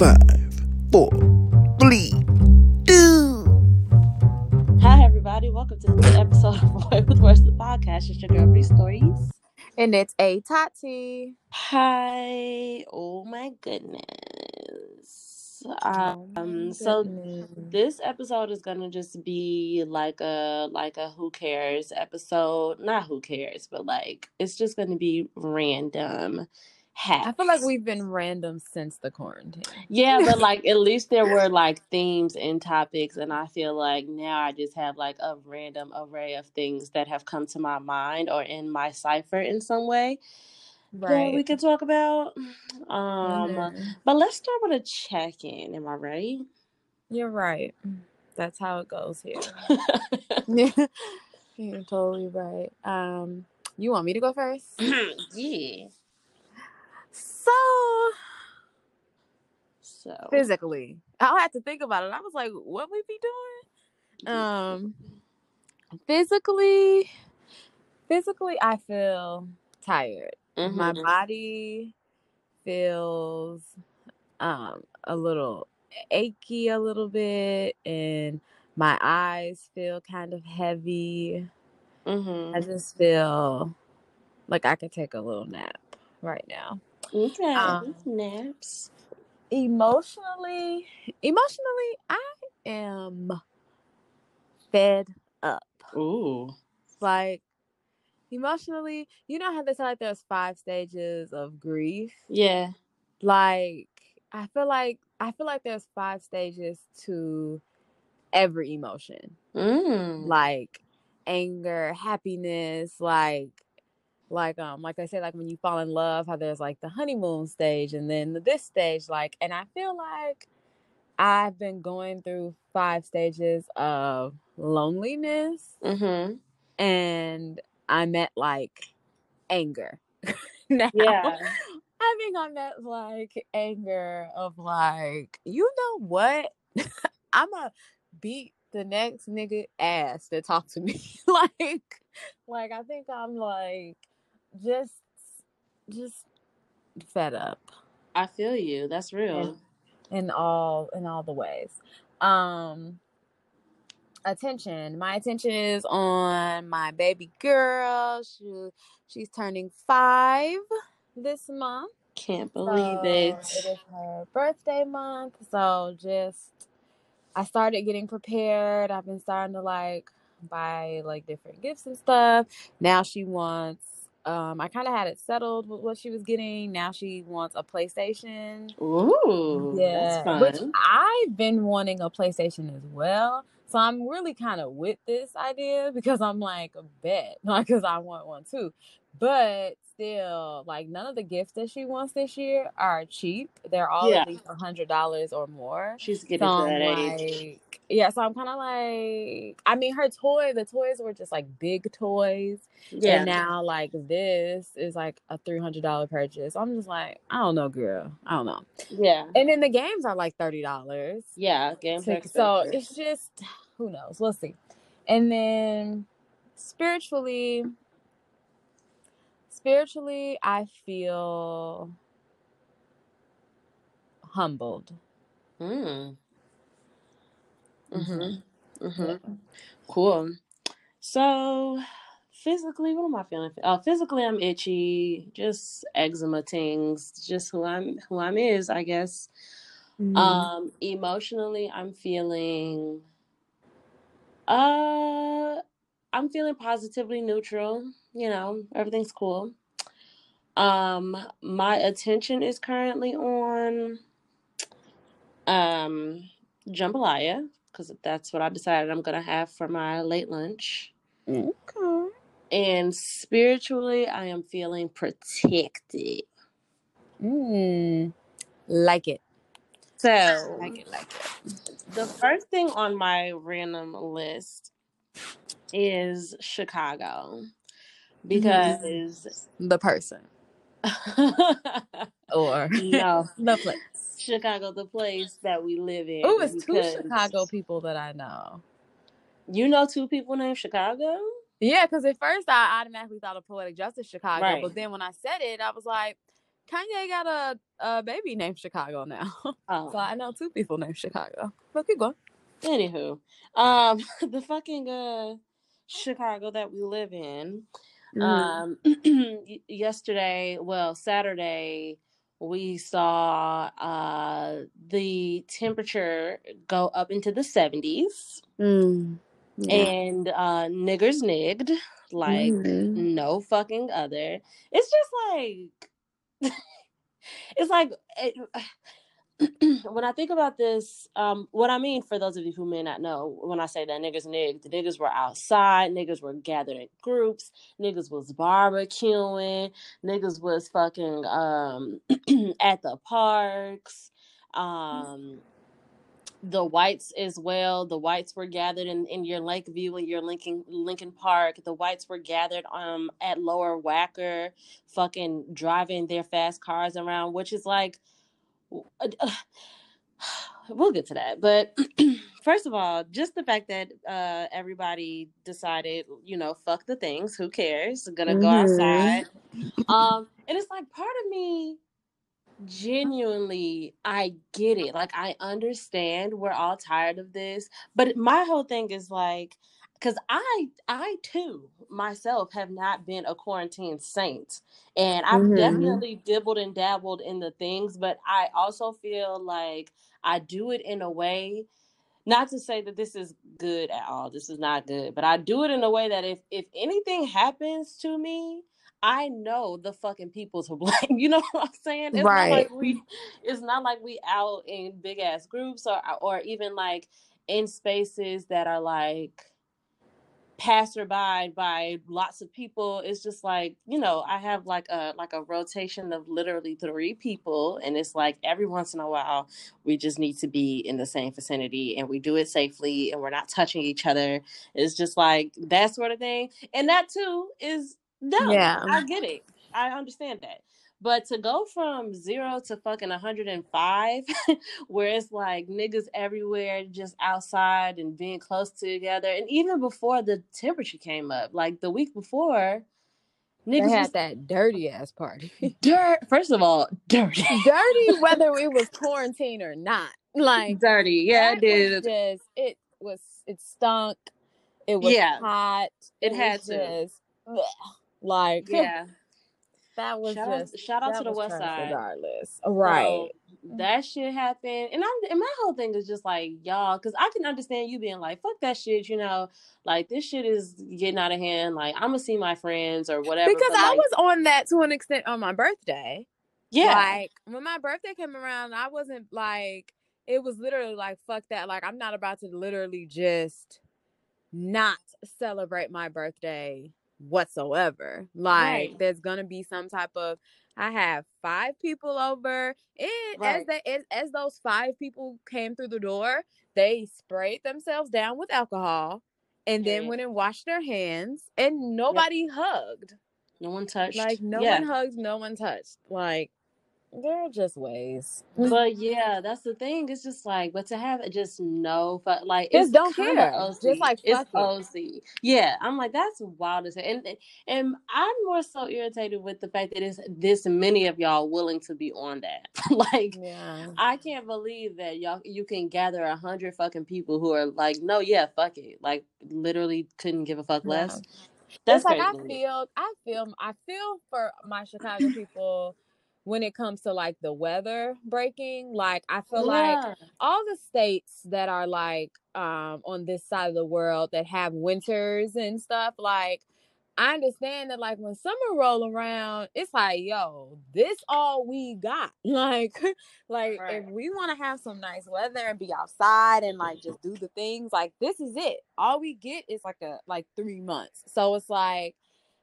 Five, four, three, two. Hi, everybody. Welcome to this episode of Boy with Words, the podcast. It's your girl, Bree Stories. And it's a Tati. Hi. Oh, my goodness. Oh my Um, so this episode is gonna just be like a like a who cares episode. Not who cares, but like it's just gonna be random hacks. I feel like we've been random since the quarantine. Yeah, but like at least there were like themes and topics, and I feel like now I just have like a random array of things that have come to my mind or in my cipher in some way that we Right. can talk about. Um, but let's start with a check in. Am I right? You're right. That's how it goes here. You're totally right. Um, you want me to go first? yeah. So So physically, I had to think about it. I was like, what we be doing? Um, physically, physically, I feel tired. my Mhm. body feels um a little achy a little bit and my eyes feel kind of heavy i Mhm. just feel like i could take a little nap right now Okay. um Naps. emotionally emotionally i am fed up Ooh. like emotionally you know how they say like there's five stages of grief Yeah. like i feel like i feel like there's five stages to every emotion Mm. like anger happiness like like um like i say like when you fall in love how there's like the honeymoon stage and then this stage like and i feel like i've been going through five stages of loneliness Mhm. and i'm at like anger now Yeah. I think I'm at like anger of like, you know what? I'ma beat the next nigga ass that talk to me. like like I think I'm like just just fed up I feel you. That's in real. in all in all the ways. Um attention. My attention is on my baby girl. She she's turning five this month. Can't believe So it. it is her birthday month. So just I started getting prepared. I've been starting to like buy like different gifts and stuff. Now she wants um I kind of had it settled with what she was getting. Now she wants a PlayStation. Ooh, that's Yeah, which. I've been wanting a PlayStation as well. So I'm really kind of with this idea because I'm like a bet, not because I want one too. But still, like none of the gifts that she wants this year are cheap. They're all Yeah. at least a hundred dollars or more. She's So getting to I'm that age. Yeah. So I'm kind of like, I mean, her toy, the toys were just like big toys, and Yeah. now like this is like a three hundred dollar purchase. I'm just like, I don't know, girl. I don't know. Yeah. And then the games are like thirty dollars. Yeah. Games are So it's just who knows. We'll see. And then spiritually, spiritually, I feel humbled. Mm. Hmm Mhm. Yeah. Mhm. Cool. So physically, what am I feeling? Uh, physically, I'm itchy. Just eczema things. Just who I'm. Who I'm is, I guess. Mm. Um, emotionally, I'm feeling. Uh, I'm feeling positively neutral. You know, everything's cool. Um, my attention is currently on um jambalaya because that's what I decided I'm gonna have for my late lunch. Okay. And spiritually, I am feeling protected. Mm. Like it. So Like it. Like it. the first thing on my random list is Chicago Mhm. because The person or no, the place. Chicago, the place that we live in, Oh, it's two Chicago people that I know. you know two people named Chicago. Yeah, because at first I automatically thought of Poetic Justice Chicago, Right. but then when I said it, I was like, Kanye got a, a baby named Chicago now. Oh, so I know two people named Chicago. But keep going. anywho, um, the fucking uh Chicago that we live in. Mm-hmm. Um, yesterday, well, Saturday, we saw uh the temperature go up into the 70s Mm. Yeah. and uh niggers nigged like Mhm. no fucking other. It's just like it's like it, when I think about this, um, what I mean for those of you who may not know, when I say that niggas nig, the niggas were outside, niggas were gathered in groups, niggas was barbecuing, niggas was fucking um at the parks, um the whites as well. The whites were gathered in, in your Lakeview and your Lincoln Lincoln Park. The whites were gathered um at Lower Wacker, fucking driving their fast cars around, which is like we'll get to that. But first of all, just the fact that uh everybody decided, you know, fuck the things, who cares? I'm Gonna go Mhm. outside. Um, and it's like part of me genuinely I get it. Like I understand we're all tired of this, but my whole thing is like cuz I I too myself have not been a quarantine saint. And I've Mhm. definitely dibbled and dabbled in the things, but I also feel like I do it in a way not to say that this is good at all. This is not good, but I do it in a way that if if anything happens to me, I know the fucking people to blame. You know what I'm saying? It's not like Right. we it's not like we out in big ass groups or or even like in spaces that are like passerby by lots of people it's just like you know i have like a like a rotation of literally three people and it's like every once in a while we just need to be in the same vicinity and we do it safely and we're not touching each other. It's just like that sort of thing and that too is dumb Yeah. i get it. I understand that but to go from zero to fucking 105 where it's like niggas everywhere just outside and being close together and even before the temperature came up like the week before They niggas was had that dirty ass party. dirt first of all dirty dirty whether it was quarantine or not. Like dirty yeah it was did just it was it stunk. It was Yeah. hot. It was had to. bleh. like yeah that was shout out shout out to the west side regardless. Oh, right. So that shit happened, and I'm and my whole thing is just like y'all, because I can understand you being like, "Fuck that shit," you know, like this shit is getting out of hand. Like I'm gonna see my friends or whatever. because but, I like, was on that to an extent on my birthday. yeah, Like when my birthday came around, I wasn't like it was literally like fuck that. Like I'm not about to literally just not celebrate my birthday whatsoever. Like Right. there's gonna be some type of I have five people over and as Right. they as, as those five people came through the door, they sprayed themselves down with alcohol and then went and washed their hands and nobody hugged. no one touched. Like no yeah. one hugged, no one touched. Like there are just ways. But yeah, that's the thing. It's just like, but to have it just no, fu- like Just it's don't care. OC. Just like, it's it. OC. Yeah, I'm like that's wild as hell. And and I'm more so irritated with the fact that it's this many of y'all willing to be on that. like Yeah. I can't believe that y'all you can gather a hundred fucking people who are like, no, yeah, fuck it. Like literally couldn't give a fuck Yeah. less. That's it's like. I feel I feel I feel for my Chicago people when it comes to like the weather breaking. Like I feel like all the states that are like um on this side of the world that have winters and stuff like I understand that like when summer roll around it's like yo this all we got. Like like if we want to have some nice weather and be outside and like just do the things like this is it. All we get is like a like 3 months. So it's like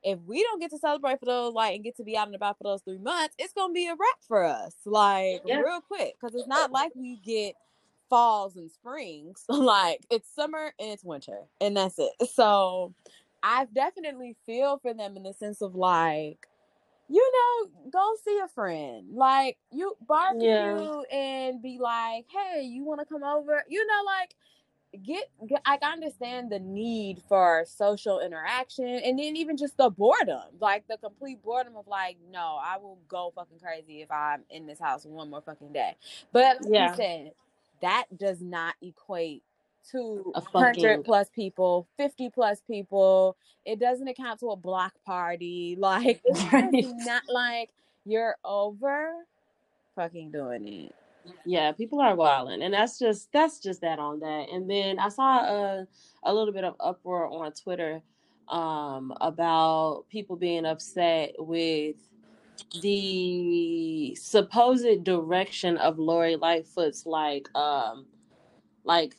if we don't get to celebrate for those like and get to be out and about for those 3 months it's to be a wrap for us like Yeah. real quick cuz it's not like we get falls and springs. like it's summer and it's winter, and that's it. So I definitely feel for them in the sense of like, you know, go see a friend. Like you barbecue Yeah. and be like, hey, you want to come over? You know, like get, get I understand the need for social interaction and then even just the boredom, like the complete boredom of like, no, I will go fucking crazy if I'm in this house one more fucking day. But like Yeah. you said, that does not equate to A 100 fucking- plus people, 50 plus people. It doesn't account to a block party. Like, it's Right. not like you're over fucking doing it. Yeah, people are wilding, and that's just that's just that on that. And then I saw a a little bit of uproar on Twitter um, about people being upset with the supposed direction of Lori Lightfoot's like um like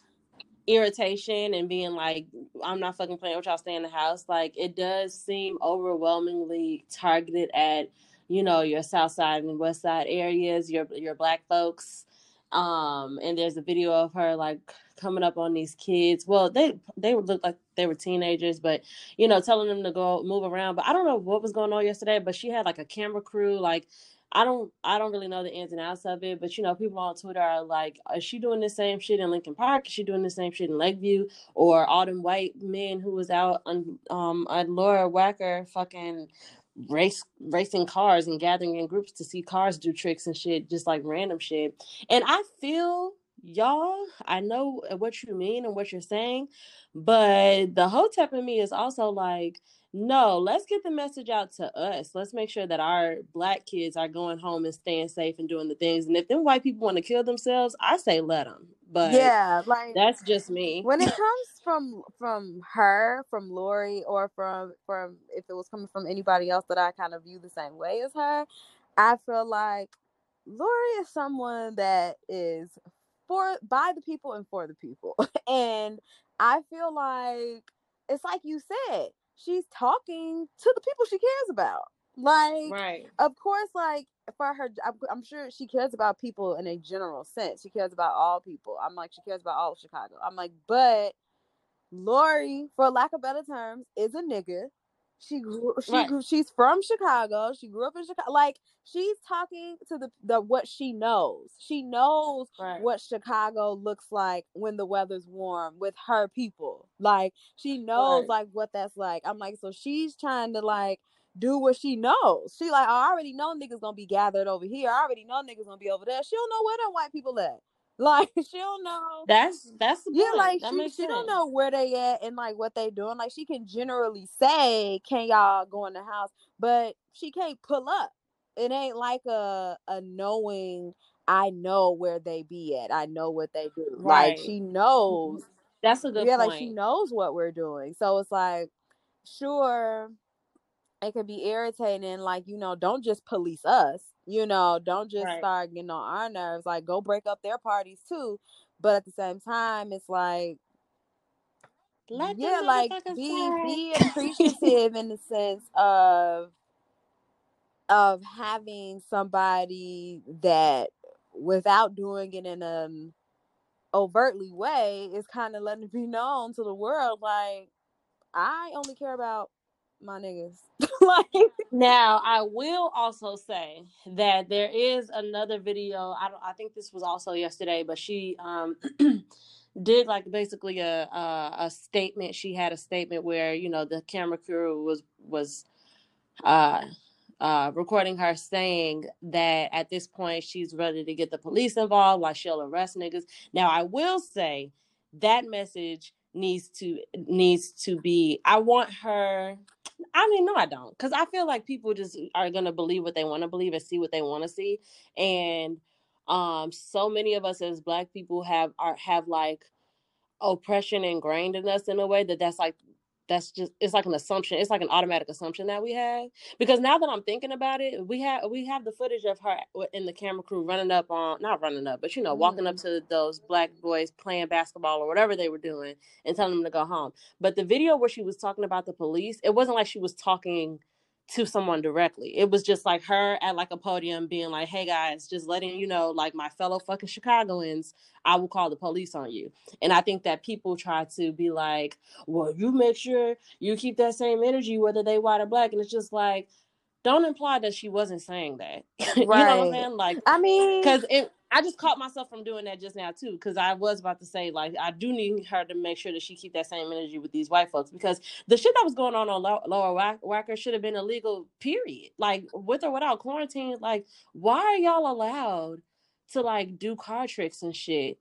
irritation and being like I'm not fucking playing with y'all stay in the house like it does seem overwhelmingly targeted at you know your south side and west side areas your your black folks um and there's a video of her like coming up on these kids. Well they they look like they were teenagers but you know telling them to go move around. But i don't know what was going on yesterday but she had like a camera crew. Like i don't i don't really know the ins and outs of it but you know people on twitter are like is she doing the same shit in lincoln park? Is she doing the same shit in lakeview? Or all them white men who was out on um on lower wacker fucking race racing cars and gathering in groups to see cars do tricks and shit just like random shit. And I feel y'all, I know what you mean and what you're saying, but the whole hotep in me is also like, no, let's get the message out to us. Let's make sure that our black kids are going home and staying safe and doing the things. And if them white people want to kill themselves, I say let them. But yeah, like that's just me. when it comes from from her, from Lori, or from from if it was coming from anybody else that I kind of view the same way as her, I feel like Lori is someone that is for by the people and for the people. and I feel like it's like you said, she's talking to the people she cares about. Like right. of course, like for her, I'm, I'm sure she cares about people in a general sense. She cares about all people. I'm like, she cares about all of Chicago. I'm like, but Lori, for lack of better terms, is a nigga. She grew, she Right. grew, she's from Chicago. She grew up in Chicago. Like she's talking to the the what she knows. She knows Right. what Chicago looks like when the weather's warm with her people. Like she knows Right. like what that's like. I'm like, so she's trying to like do what she knows. She like, I already know niggas gonna be gathered over here. I already know niggas gonna be over there. She don't know where them white people at. Like she don't know. That's that's the Yeah, like that she she don't know where they at and like what they doing. Like she can generally say, "Can y'all go in the house?" But she can't pull up. It ain't like a a knowing. I know where they be at. I know what they do. Like she knows. Mm-hmm. That's a good yeah, point. like she knows what we're doing. So it's like, sure, it could be irritating. Like you know, don't just police us. You know, don't just Right. start getting on our nerves. Like go break up their parties too. But at the same time, it's like Let yeah, like be fly. be appreciative in the sense of of having somebody that without doing it in an mm, overtly way is kind of letting it be known to the world like I only care about my niggas. like Now, I will also say that there is another video. I don't. I think this was also yesterday, but she um did like basically a, a a statement. She had a statement where you know the camera crew was was uh uh recording her saying that at this point she's ready to get the police involved, like she'll arrest niggas. Now, I will say that message needs to needs to be. I want her. I mean, no, I don't, because I feel like people just are gonna believe what they want to believe and see what they want to see, and um, so many of us as Black people have are have like oppression ingrained in us in a way that that's like that's just it's like an assumption it's like an automatic assumption that we have because now that i'm thinking about it we have we have the footage of her in the camera crew running up on not running up but you know walking up mm-hmm. to those black boys playing basketball or whatever they were doing and telling them to go home. But the video where she was talking about the police it wasn't like she was talking to someone directly. It was just like her at like a podium being like, "Hey guys, just letting you know, like my fellow fucking Chicagoans, I will call the police on you." And I think that people try to be like, "Well, you make sure you keep that same energy whether they white or black." And it's just like, don't imply that she wasn't saying that. you know what I'm Right. saying? Like, I mean because it I just caught myself from doing that just now too, because I was about to say like I do need her to make sure that she keep that same energy with these white folks because the shit that was going on on Lower Wacker should have been illegal. Period. Like with or without quarantine, like why are y'all allowed to like do card tricks and shit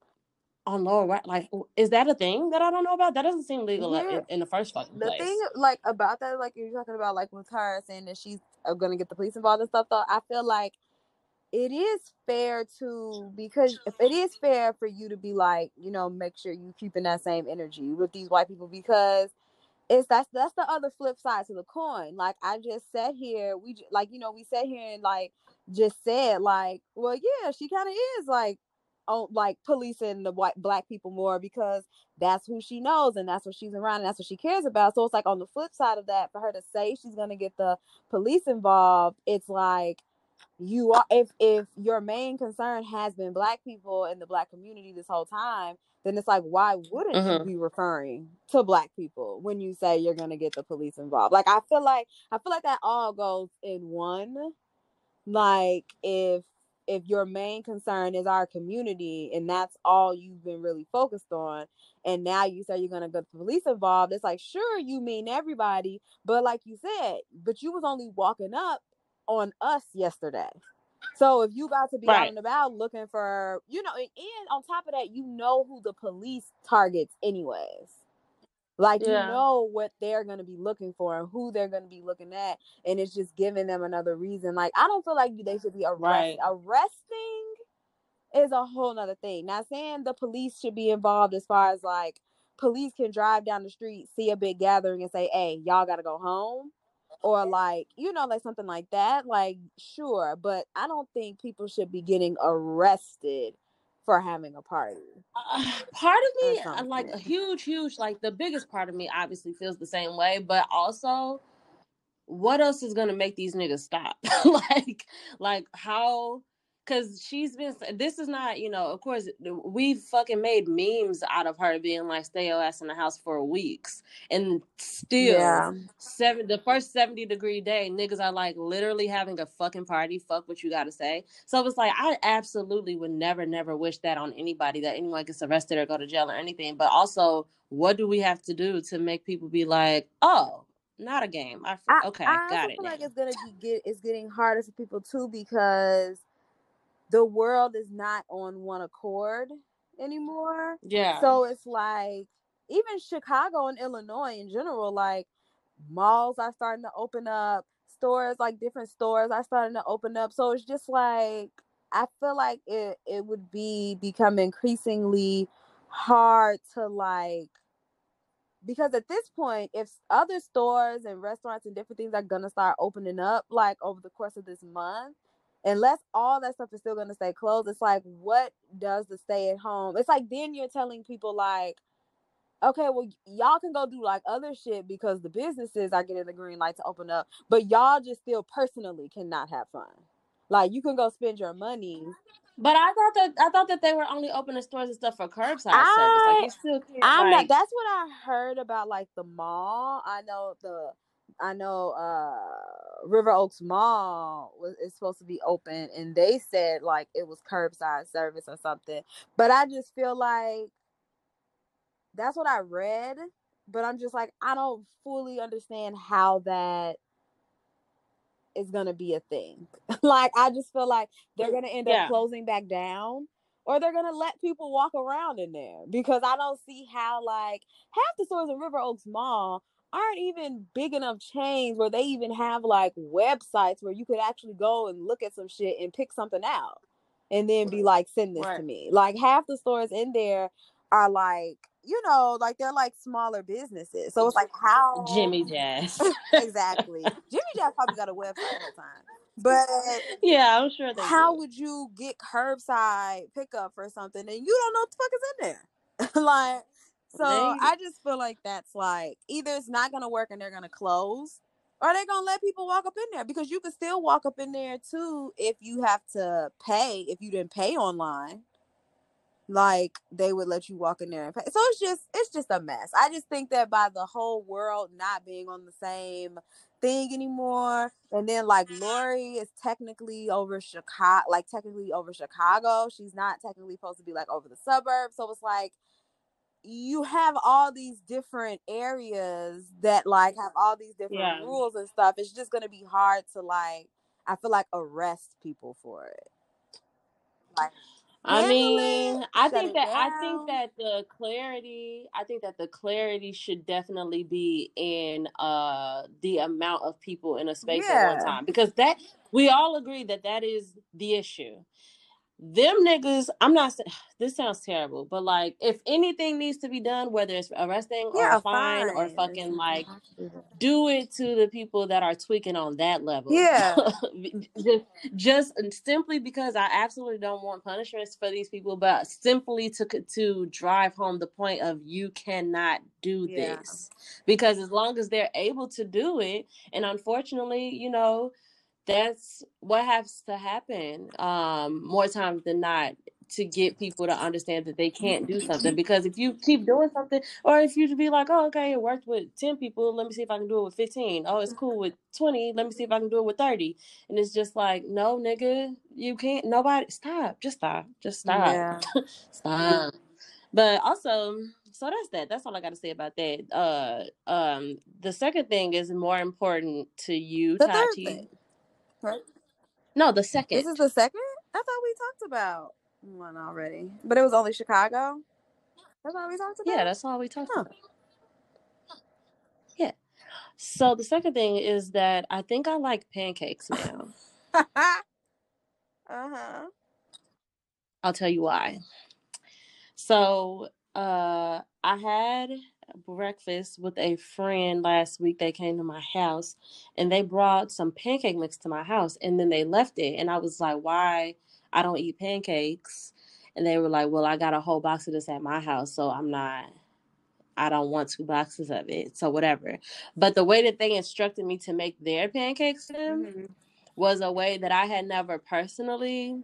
on Lower Like is that a thing that I don't know about? That doesn't seem legal in, in, the first fucking place. The thing like about that, like you're talking about, like with her saying that she's uh, gonna get the police involved and stuff. Though I feel like it is fair to because if it is fair for you to be like you know make sure you keeping that same energy with these white people because it's that's that's the other flip side to the coin. Like i just said here we like you know we sat here and like just said like well yeah she kind of is like on like policing the white black people more because that's who she knows and that's what she's around and that's what she cares about. So it's like on the flip side of that for her to say she's going to get the police involved it's like you are if if your main concern has been black people in the black community this whole time then it's like why wouldn't mm-hmm. you be referring to black people when you say you're going to get the police involved like i feel like i feel like that all goes in one like if if your main concern is our community and that's all you've been really focused on and now you say you're going to get the police involved it's like sure you mean everybody but like you said but you was only walking up on us yesterday. So if you got to be right. out and about looking for, you know, and, and, on top of that, you know who the police targets anyways. Like yeah. you know what they're gonna be looking for and who they're gonna be looking at, and it's just giving them another reason. Like I don't feel like they should be arrest- right. arresting is a whole nother thing. Not saying the police should be involved as far as like police can drive down the street, see a big gathering, and say, "Hey, y'all got to go home." Or like you know like something like that like sure but i don't think people should be getting arrested for having a party uh, part of me uh, like a huge huge like the biggest part of me obviously feels the same way but also what else is gonna make these niggas stop? Like like how because she's been this is not you know of course we've fucking made memes out of her being like stay your ass in the house for weeks and still yeah. seven the first 70 degree day niggas are like literally having a fucking party fuck what you gotta say so it's like i absolutely would never never wish that on anybody that anyone gets arrested or go to jail or anything but also what do we have to do to make people be like oh not a game. I, okay, I, got it. I feel now. like it's gonna get it's getting harder for people too because the world is not on one accord anymore. Yeah. So it's like even Chicago and Illinois in general, like malls are starting to open up, stores like different stores are starting to open up. So it's just like I feel like it it would be become increasingly hard to like because at this point if other stores and restaurants and different things are gonna start opening up like over the course of this month unless all that stuff is still going to stay closed it's like what does the stay at home it's like then you're telling people like okay well y'all can go do like other shit because the businesses are getting the green light to open up but y'all just still personally cannot have fun like you can go spend your money but I thought that I thought that they were only opening stores and stuff for curbside I, service. Like you still can't. I'm like, not. That's what I heard about. Like the mall. I know the I know uh River Oaks Mall was is supposed to be open and they said like it was curbside service or something. But I just feel like that's what I read, but I'm just like I don't fully understand how that is going to be a thing. like I just feel like they're going to end yeah. up closing back down or they're gonna let people walk around in there because I don't see how like half the stores in River Oaks Mall aren't even big enough chains where they even have like websites where you could actually go and look at some shit and pick something out and then be like, send this right. to me. Like half the stores in there are like, you know, like they're like smaller businesses. So it's like how Jimmy Jazz. exactly. Jimmy Jazz probably got a website all the whole time. But yeah, I'm sure. That how do. would you get curbside pickup for something and you don't know what the fuck is in there? like so I just feel like that's like either it's not gonna work and they're gonna close, or they're gonna let people walk up in there because you can still walk up in there too if you have to pay if you didn't pay online. like they would let you walk in there and pay. So it's just it's just a mess. I just think that by the whole world not being on the same thing anymore, and then like Lori is technically over Chicago, like technically over Chicago. She's not technically supposed to be like over the suburbs. So it's like you have all these different areas that like have all these different Yeah. rules and stuff. It's just gonna be hard to like I feel like arrest people for it. Like I mean, it, I think that I think that the clarity, I think that the clarity should definitely be in uh the amount of people in a space at one time because that we all agree that that is the issue. Them niggas, I'm not saying this sounds terrible, but like if anything needs to be done, whether it's arresting or Yeah, a fine or fucking like do do it to the people that are tweaking on that level. Yeah. just, just simply because I absolutely don't want punishments for these people, but simply to to drive home the point of you cannot do Yeah. this because as long as they're able to do it, and unfortunately, you know, that's what has to happen um, more times than not to get people to understand that they can't do something. Because if you keep doing something or if you be like oh okay it worked with 10 people let me see if i can do it with 15 oh it's cool with 20 let me see if i can do it with 30 and it's just like no nigga you can't nobody stop just stop just stop Yeah. stop. But also so that's that that's all i got to say about that. Uh um the second thing is more important to you The tati no the second This is the second? I thought we talked about one already. But it was only Chicago? That's all we talked about. yeah that's all we talked Huh. about yeah so the second thing is that i think i like pancakes now uh-huh. i'll tell you why so uh i had breakfast with a friend last week they came to my house and they brought some pancake mix to my house and then they left it and i was like why i don't eat pancakes? And they were like well i got a whole box of this at my house so i'm not i don't want two boxes of it so whatever. But the way that they instructed me to make their pancakes to them hmm was a way that i had never personally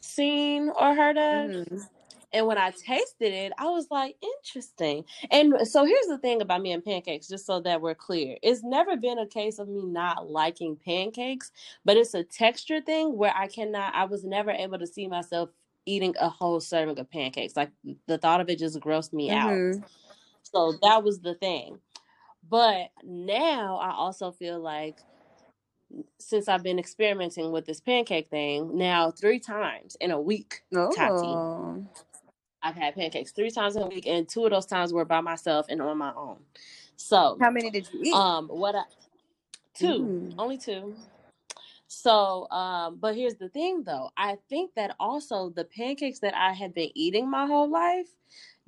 seen or heard of. Hmm and when I tasted it, I was like, interesting. And so here's the thing about me and pancakes, just so that we're clear. It's never been a case of me not liking pancakes, but it's a texture thing where I cannot, I was never able to see myself eating a whole serving of pancakes. Like the thought of it just grossed me out. hmm So that was the thing. But now I also feel like since I've been experimenting with this pancake thing now three times in a week, Tati. I've had pancakes three times a week, and two of those times were by myself and on my own. So, How many did you eat? um, what I two, Mm. only two. So, um, but here's the thing though. I think that also the pancakes that I had been eating my whole life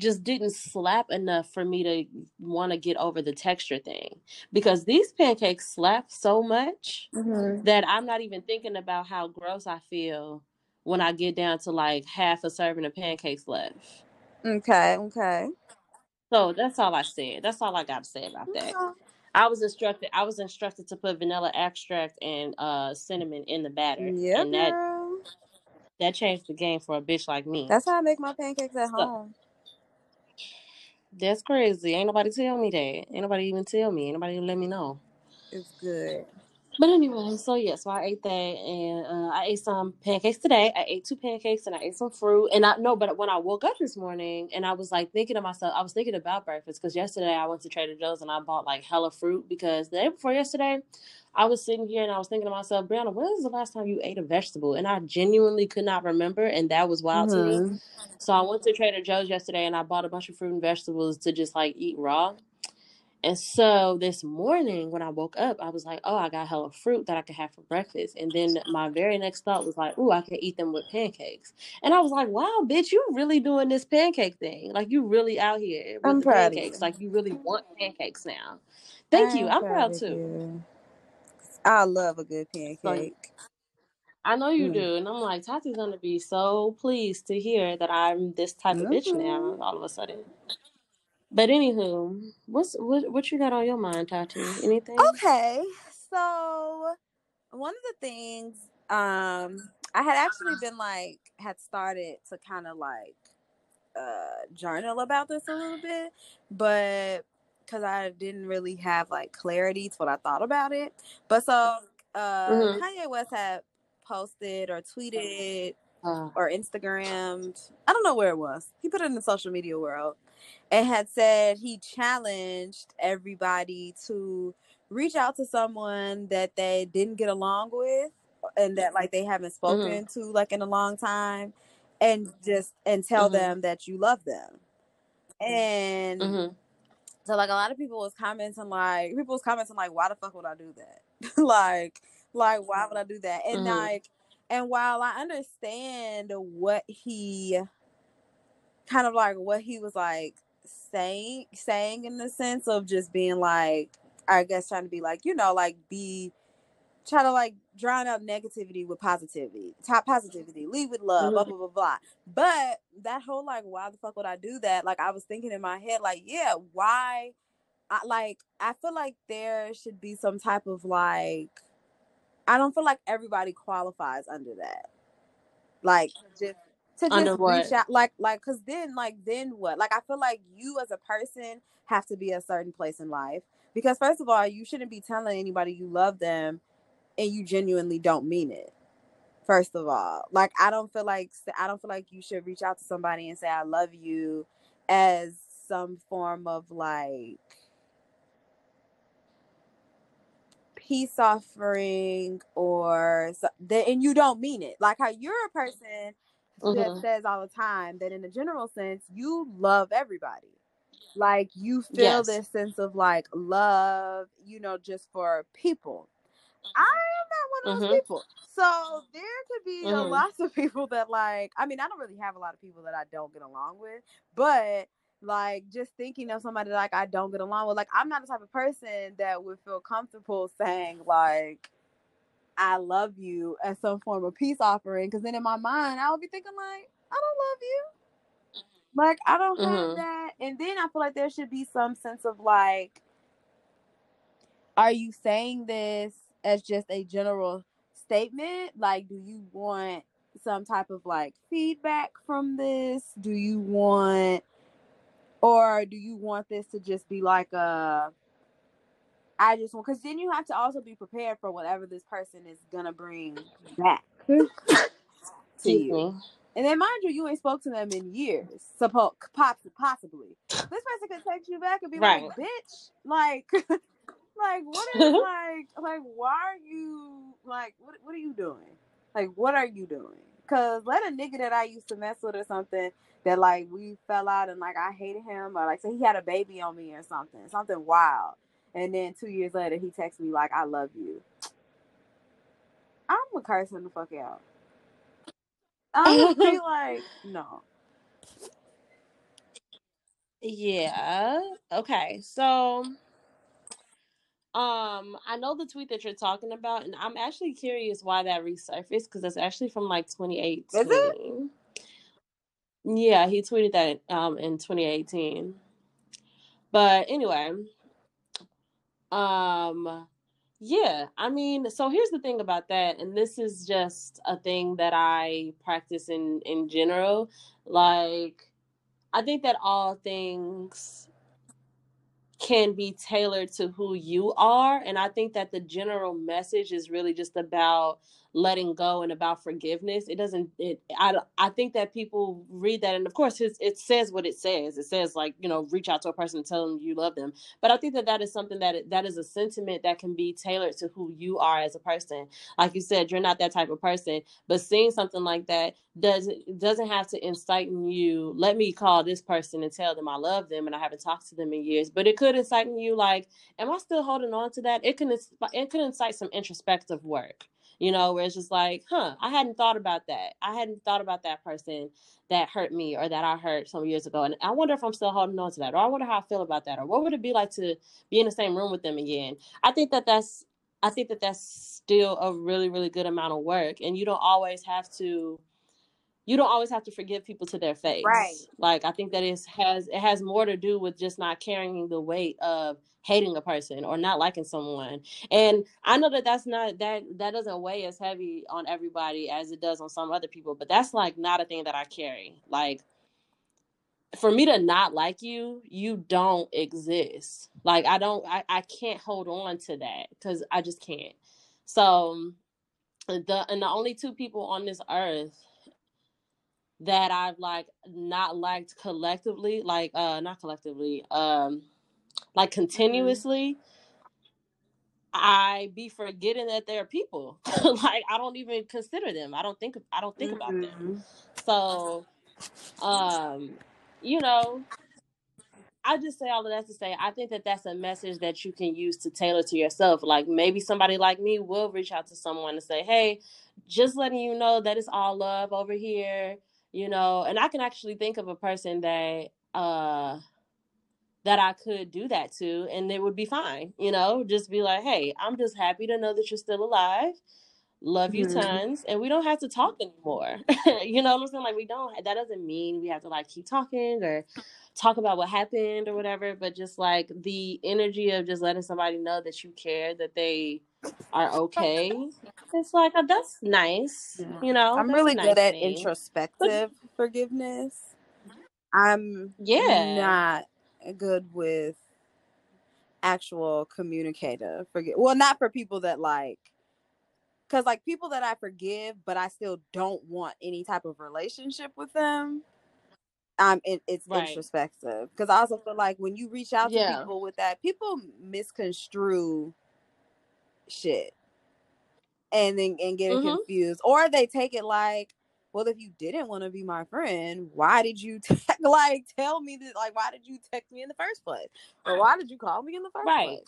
just didn't slap enough for me to want to get over the texture thing because these pancakes slap so much hmm that I'm not even thinking about how gross I feel when I get down to like half a serving of pancakes left. Okay, okay. So that's all I said. That's all I got to say about that. Okay. I was instructed. I was instructed to put vanilla extract and uh, cinnamon in the batter, Yeah, and that girl. that changed the game for a bitch like me. That's how I make my pancakes at So home. that's crazy. Ain't nobody tell me that. Ain't nobody even tell me. Ain't nobody even let me know. It's good. But anyway, so yeah, so I ate that, and uh, I ate some pancakes today. I ate two pancakes, and I ate some fruit. And I no, but when I woke up this morning, and I was like thinking to myself, I was thinking about breakfast because yesterday I went to Trader Joe's and I bought like hella fruit because the day before yesterday, I was sitting here and I was thinking to myself, Brianna, when was the last time you ate a vegetable? And I genuinely could not remember, and that was wild to me. hmm So I went to Trader Joe's yesterday, and I bought a bunch of fruit and vegetables to just like eat raw. And so this morning when I woke up, I was like, oh, I got hella fruit that I could have for breakfast. And then my very next thought was like, oh, I can eat them with pancakes. And I was like, wow, bitch, you really doing this pancake thing. Like you really out here with I'm the proud of pancakes. you. Like you really want pancakes now. Thank you. I'm proud proud too. you. I love a good pancake. I know you Mm. do. And I'm like, Tati's gonna be so pleased to hear that I'm this type of bitch now all of a sudden. But anywho, what's what what you got on your mind, Tati? Anything? Okay, so one of the things um I had actually been like had started to kind of like uh journal about this a little bit, but because I didn't really have like clarity to what I thought about it. But so uh Mhm. Kanye West had posted or tweeted Uh, or Instagrammed. I don't know where it was. He put it in the social media world and had said he challenged everybody to reach out to someone that they didn't get along with and that like they haven't spoken to like in a long time and just and tell Mhm. them that you love them. And mhm. so like a lot of people was commenting like people was commenting like why the fuck would I do that? like like why would I do that? And Mhm. like and while I understand what he kind of like what he was like saying saying in the sense of just being like I guess trying to be like, you know, like be try to like drown out negativity with positivity, top positivity, lead with love, blah Mhm. blah blah blah. But that whole like, why the fuck would I do that? Like I was thinking in my head, like, yeah, why? I like I feel like there should be some type of like, I don't feel like everybody qualifies under that. Like just to just reach out, like like, cause then like then what? Like I feel like you as a person have to be a certain place in life because first of all, you shouldn't be telling anybody you love them and you genuinely don't mean it. First of all, like I don't feel like I don't feel like you should reach out to somebody and say I love you as some form of like peace offering or so, and you don't mean it. Like how you're a person that Mhm. says all the time that in a general sense you love everybody. Like you feel Yes. this sense of like love, you know, just for people. I am not one of those Mhm. people. So there could be a Mhm. lots of people that like I mean, I don't really have a lot of people that I don't get along with, but like just thinking of somebody like I don't get along with, like I'm not the type of person that would feel comfortable saying like I love you as some form of peace offering because then in my mind I would be thinking like I don't love you. Like I don't have Mhm. that. And then I feel like there should be some sense of like are you saying this as just a general statement? Like, do you want some type of like feedback from this? Do you want, or do you want this to just be like a, I just want, because then you have to also be prepared for whatever this person is gonna bring back to you. And then, mind you, you ain't spoke to them in years, suppo- possibly. This person could text you back and be Right. like, "Bitch, like, like what is like, like why are you like, what, what are you doing? Like, what are you doing? Cause let a nigga that I used to mess with or something that like we fell out and like I hated him or like say he had a baby on me or something, something wild, and then two years later he texts me like, "I love you." I'm gonna curse him the fuck out. I'm gonna be like, no. Yeah. Okay. So, um, I know the tweet that you're talking about, and I'm actually curious why that resurfaced because it's actually from like 2018. Is it? Yeah, he tweeted that um in 2018. But anyway, um yeah, I mean, so here's the thing about that, and this is just a thing that I practice in in general. Like I think that all things can be tailored to who you are and i think that the general message is really just about letting go and about forgiveness it doesn't it i, I think that people read that and of course it says what it says. It says like you know reach out to a person and tell them you love them. But i think that that is something that that is a sentiment that can be tailored to who you are as a person. Like you said you're not that type of person but seeing something like that doesn't doesn't have to incite in you let me call this person and tell them i love them and i haven't talked to them in years but it could incite in you like am i still holding on to that? It can it could incite some introspective work you know where it's just like huh i hadn't thought about that. I hadn't thought about that person that hurt me or that i hurt some years ago and i wonder if i'm still holding on to that or i wonder how i feel about that or what would it be like to be in the same room with them again? I think that that's i think that that's still a really really good amount of work and you don't always have to you don't always have to forgive people to their face. Right. Like I think that it has it has more to do with just not carrying the weight of hating a person or not liking someone. And I know that that's not that that doesn't weigh as heavy on everybody as it does on some other people, but that's like not a thing that I carry. Like for me to not like you, you don't exist. Like I don't I, I can't hold on to that because I just can't. So the and the only two people on this earth that I've like not liked collectively, like uh not collectively, um like Mm-hmm. continuously, I be forgetting that there are people. like I don't even consider them. I don't think I don't think about them. Mhm. So um you know, I just say all of that to say I think that that's a message that you can use to tailor to yourself. Like maybe somebody like me will reach out to someone and say, "Hey, just letting you know that it's all love over here," you know. And I can actually think of a person that uh that I could do that to and it would be fine, you know, just be like, "Hey, I'm just happy to know that you're still alive. Love you Mhm. tons, and we don't have to talk anymore." you know what I'm saying? Like we don't that doesn't mean we have to like keep talking or talk about what happened or whatever, but just like the energy of just letting somebody know that you care, that they are okay. It's like oh, that's nice, Yeah. you know. I'm really nice good at thing. introspective forgiveness. I'm Yeah. not good with actual communicative forget. Well, not for people that like cuz like people that I forgive but I still don't want any type of relationship with them. Um it, it's Right. introspective cuz I also feel like when you reach out to people with that people misconstrue shit and then and get it Mhm. confused or they take it like well if you didn't want to be my friend why did you te- like tell me that like why did you text me in the first place or why did you call me in the first Right. place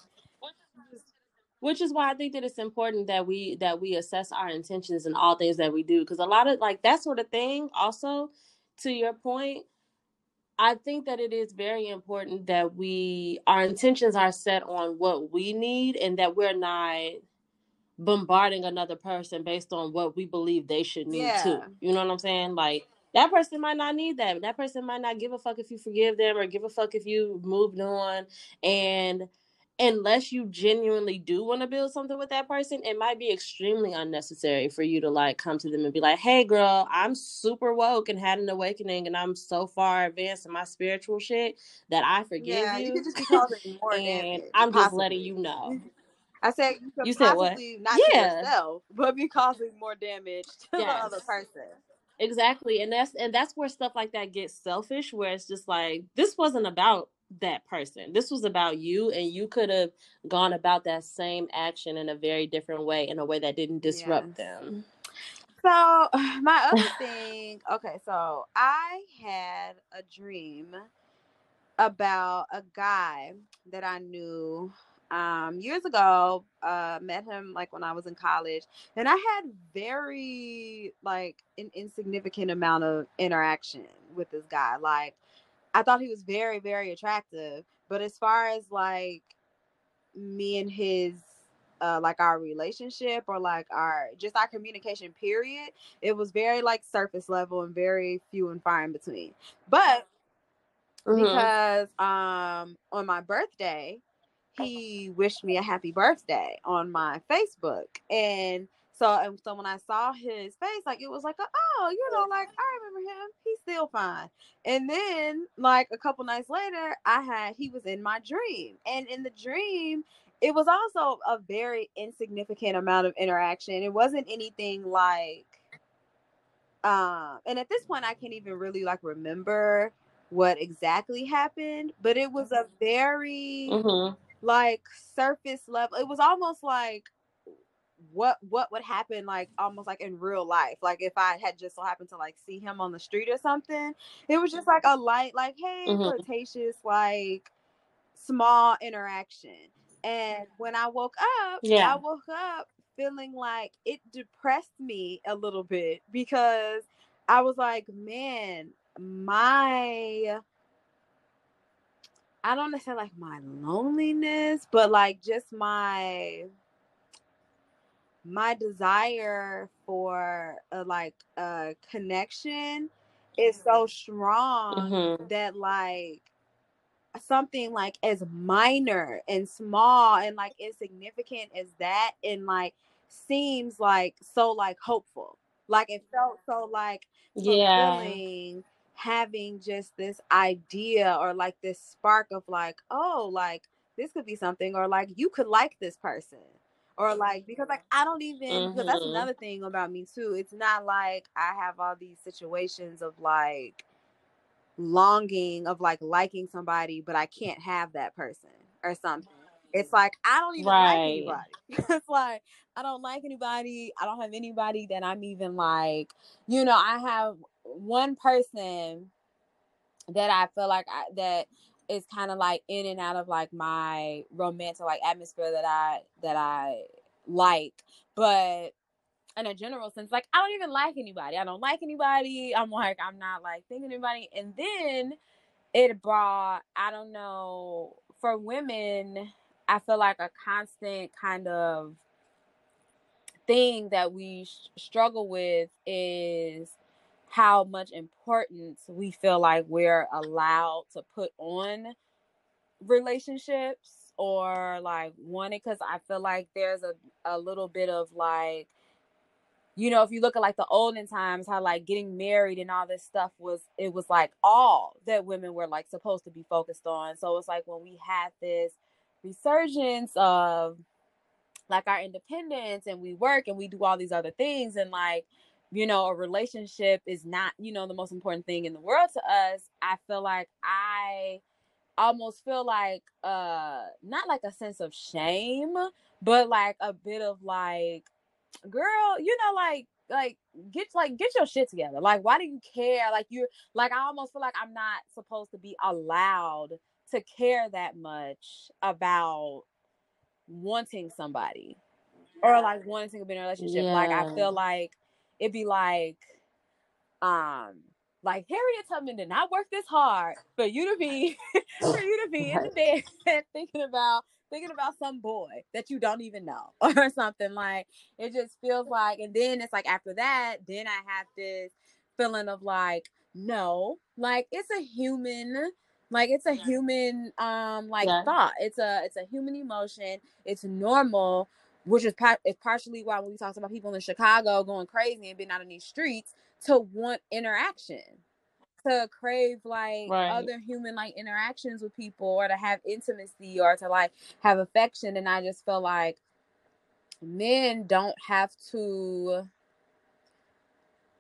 which is why I think that it's important that we that we assess our intentions in all things that we do because a lot of like that sort of thing also to your point I think that it is very important that we our intentions are set on what we need and that we're not bombarding another person based on what we believe they should need Yeah. too. You know what I'm saying? Like that person might not need that. That person might not give a fuck if you forgive them or give a fuck if you moved on. And unless you genuinely do want to build something with that person, it might be extremely unnecessary for you to like come to them and be like, "Hey, girl, I'm super woke and had an awakening, and I'm so far advanced in my spiritual shit that I forgive yeah you you." could just be causing more and damage I'm just letting you know. i said you could You said what? possibly not Yeah. yourself but be causing more damage to the other person Exactly. And that's and that's where stuff like that gets selfish where it's just like this wasn't about that person. This was about you and you could have gone about that same action in a very different way in a way that didn't disrupt Yes. them. So my other thing, okay, so I had a dream about a guy that I knew um years ago. Uh met him like when I was in college and I had very like an insignificant amount of interaction with this guy. Like I thought he was very very attractive, but as far as like me and his uh like our relationship or like our just our communication period it was very like surface level and very few and far in between but Mhm. because um on my birthday he wished me a happy birthday on my facebook and so and so when i saw his face like it was like oh you know like i remember him. He's still fine. And then like a couple nights later i had he was in my dream. And in the dream it was also a very insignificant amount of interaction. It wasn't anything like um and at this point i can't even really like remember what exactly happened but it was a very Mhm. like surface level it was almost like what what would happen like almost like in real life like if i had just so happened to like see him on the street or something it was just like a light like hey Mhm. flirtatious like small interaction and when i woke up Yeah. i woke up feeling like it depressed me a little bit because i was like man my I don't necessarily like my loneliness, but like just my my desire for a, like a connection is so strong Mhm. that like something like as minor and small and like insignificant as that and like seems like so like hopeful like it felt so like Yeah. having just this idea or like this spark of like oh like this could be something or like you could like this person or like because like i don't even because that's Mhm. another thing about me too. It's not like i have all these situations of like longing of like liking somebody but i can't have that person or something. It's like i don't even like anybody. It's like i don't like anybody. I don't have anybody that i'm even like you know i have one person that i feel like I, that is kind of like in and out of like my romantic like atmosphere that i that i like but in a general sense, like I don't even like anybody. I don't like anybody. I'm like, I'm not like thinking anybody. And then it brought, I don't know, for women, I feel like a constant kind of thing that we sh- struggle with is how much importance we feel like we're allowed to put on relationships or like wanting because I feel like there's a, a little bit of like you know, if you look at like the olden times, how like getting married and all this stuff was, it was like all that women were like supposed to be focused on. So it's like when we had this resurgence of like our independence and we work and we do all these other things and like, you know, a relationship is not, you know, the most important thing in the world to us. I feel like I almost feel like uh not like a sense of shame, but like a bit of like girl, you know, like like get like get your shit together. Like, why do you care? Like you're like I almost feel like I'm not supposed to be allowed to care that much about wanting somebody or like wanting to be in a relationship. Like I feel like it'd be like um like Harriet Tubman did not work this hard for you to be for you to be in the bed thinking about thinking about some boy that you don't even know or something. Like it just feels like and then it's like after that then i have this feeling of like no like it's a human like it's a human um like Yeah. thought. It's a it's a human emotion. It's normal which is part is partially why when we talked about people in chicago going crazy and being out in these streets to want interaction to crave like Right. other human like interactions with people or to have intimacy or to like have affection and i just feel like men don't have to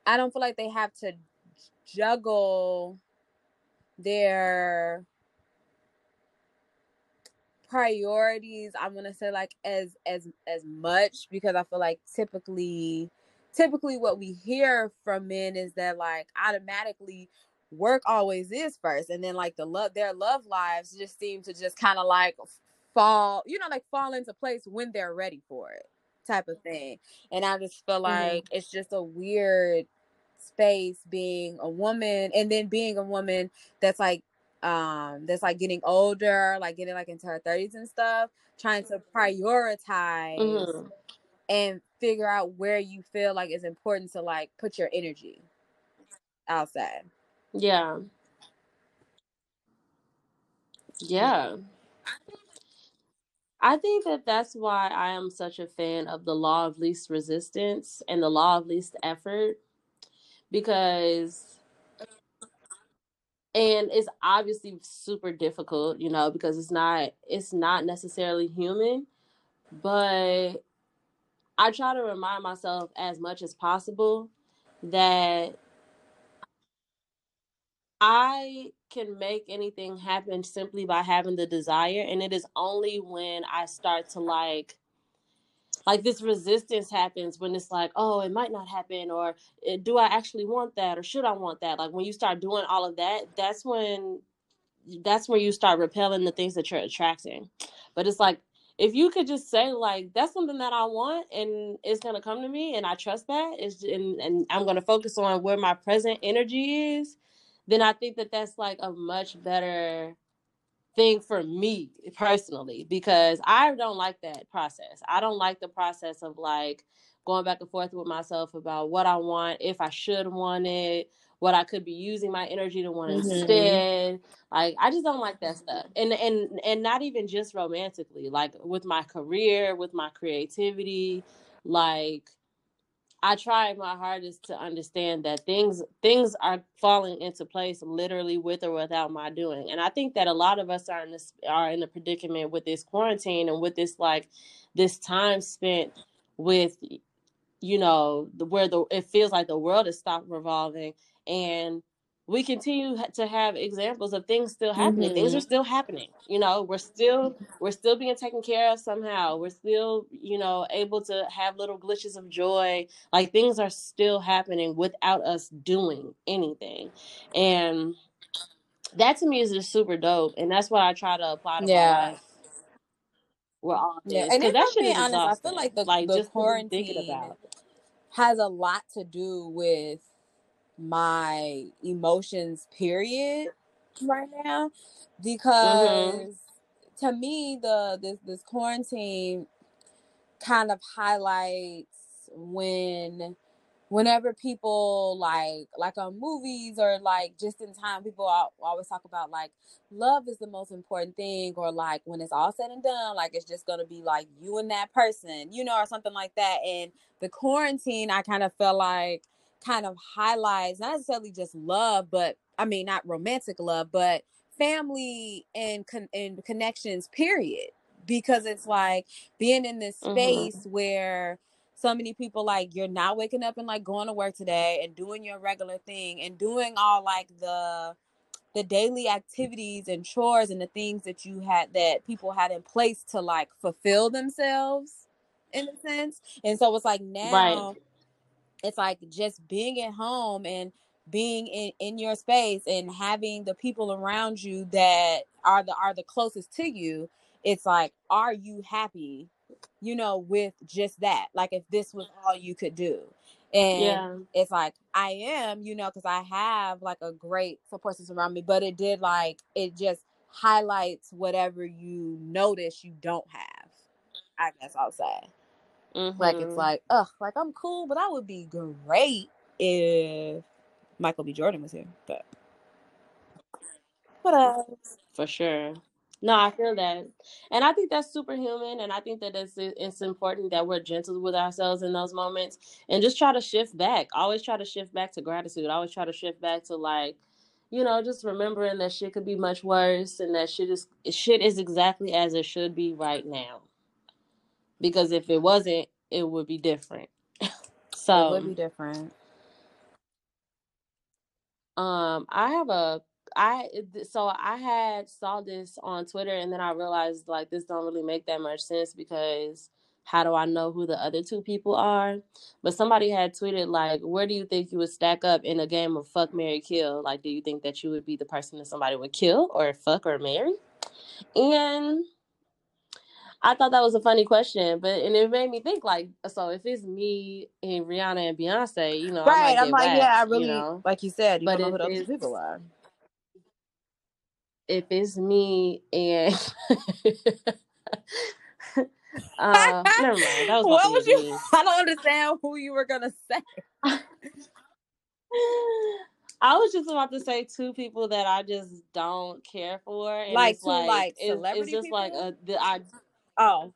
i don't feel like they have to juggle their priorities i'm gonna say like as as as much because i feel like typically typically what we hear from men is that like automatically work always is first and then like the love their love lives just seem to just kind of like fall you know like fall into place when they're ready for it type of thing. And i just feel mm-hmm. like it's just a weird space being a woman and then being a woman that's like um that's like getting older like getting like into her 30s and stuff trying to prioritize Mhm. and figure out where you feel like it's important to like put your energy outside Yeah. Yeah. I think that that's why I am such a fan of the law of least resistance and the law of least effort because and it's obviously super difficult, you know, because it's not it's not necessarily human, but I try to remind myself as much as possible that I can make anything happen simply by having the desire and it is only when I start to like like this resistance happens when it's like oh it might not happen or eh, do I actually want that or should I want that? Like when you start doing all of that that's when that's where you start repelling the things that you're attracting. But it's like if you could just say like that's something that I want and it's gonna come to me and I trust that is and, and I'm gonna focus on where my present energy is then I think that that's like a much better thing for me personally because I don't like that process. I don't like the process of like going back and forth with myself about what I want, if I should want it, what I could be using my energy to want Mhm. instead. Like I just don't like that stuff. And and and not even just romantically, like with my career, with my creativity, like I try my hardest to understand that things things are falling into place literally with or without my doing. And I think that a lot of us are in this are in a predicament with this quarantine and with this like this time spent with you know the where the it feels like the world has stopped revolving and we continue to have examples of things still happening. Things mm-hmm. are still happening you know we're still we're still being taken care of somehow. We're still you know able to have little glitches of joy. Like things are still happening without us doing anything. And that to me is just super dope and that's what i try to apply to my Yeah. life with all Yeah. And if that I'm being honest, I feel like the like the just to thinking quarantine about has a lot to do with my emotions period right now mm-hmm. because to me the this this quarantine kind of highlights when whenever people like like on movies or like just in time people always talk about like love is the most important thing or like when it's all said and done like it's just gonna be like you and that person you know or something like that and the quarantine i kind of feel like kind of highlights not necessarily just love but i mean not romantic love but family and con- and connections period. Because it's like being in this mm-hmm. space where so many people like you're not waking up and like going to work today and doing your regular thing and doing all like the the daily activities and chores and the things that you had that people had in place to like fulfill themselves in a sense. And so it's like now right. now it's like just being at home and being in, in your space and having the people around you that are the are the closest to you it's like are you happy you know with just that? Like if this was all you could do. And yeah. it's like i am you know because i have like a great support system around me but it did like it just highlights whatever you notice you don't have i guess i'll say like it's mm-hmm like, ugh, like I'm cool, but that would be great if Michael B. Jordan was here. But what else? for sure no i feel that and i think that's superhuman and i think that it's it's important that we're gentle with ourselves in those moments and just try to shift back always try to shift back to gratitude always try to shift back to like you know just remembering that shit could be much worse and that shit is shit is exactly as it should be right now because if it wasn't it would be different so It would be different. Um, I have a I so I had saw this on Twitter and then I realized like this don't really make that much sense because how do I know who the other two people are? But somebody had tweeted like, where do you think you would stack up in a game of fuck, Mary, kill? Like, do you think that you would be the person that somebody would kill or fuck or marry? And I thought that was a funny question, but and it made me think like, so if it's me and Rihanna and Beyonce, you know, Right. I'm like, yeah, I whacked, you really know. like you said, you But don't know if who it's people are. if it's me and uh never mind, that was what was you mean. I don't understand who you were gonna say. I was just about to say two people that I just don't care for, and Like it's like like it's, it's just like people? a the I Oh.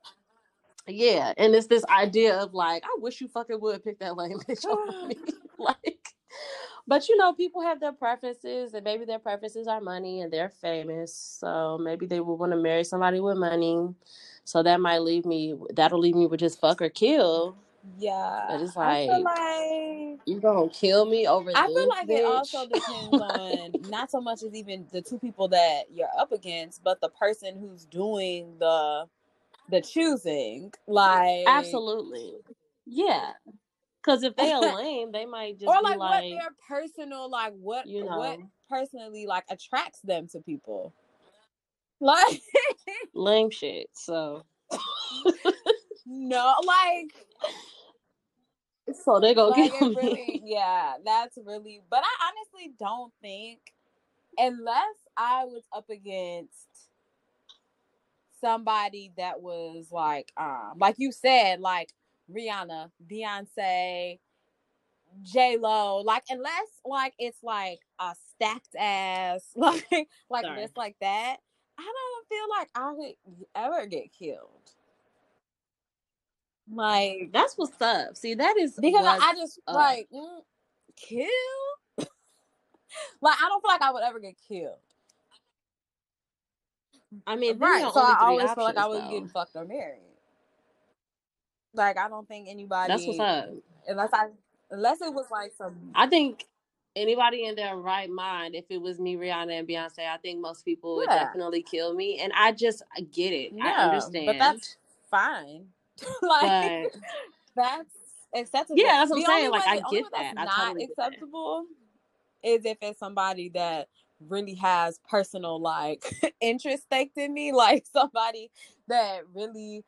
yeah, and it's this idea of like I wish you fucking would pick that lame bitch over me, like. But you know, people have their preferences, and maybe their preferences are money, and they're famous, so maybe they would want to marry somebody with money. So that might leave me. That'll leave me with just fuck or kill. Yeah. But it's like like you gonna kill me over I feel like it also bitch. depends on not so much as even the two people that you're up against, but the person who's doing the the choosing. Like Absolutely, yeah. Because if they are lame, they might just or be like what their personal like what you what know, personally like attracts them to people. Like lame shit. So, no, like so they gonna like kill it really yeah, that's really but I honestly don't think unless I was up against somebody that was like um like you said like Rihanna, Beyonce, J Lo, like unless like it's like a stacked ass like like Sorry. list like that, I don't feel like I would ever get killed. Like That's what's up. See, that is because I, I just up. like mm, kill. like I don't feel like I would ever get killed. I mean, right. right. So I always feel like I was though. getting fucked or married. Like I don't think anybody That's what's up. unless I unless it was like some I think anybody in their right mind, if it was me, Rihanna, and Beyonce, I think most people would definitely kill me. And I just I get it. I understand. But that's fine. like But that's acceptable. Yeah, that's what I'm The saying, only like, way- I the only get way that's that. I not totally acceptable is if it's somebody that really has personal like interest staked in me, like somebody that really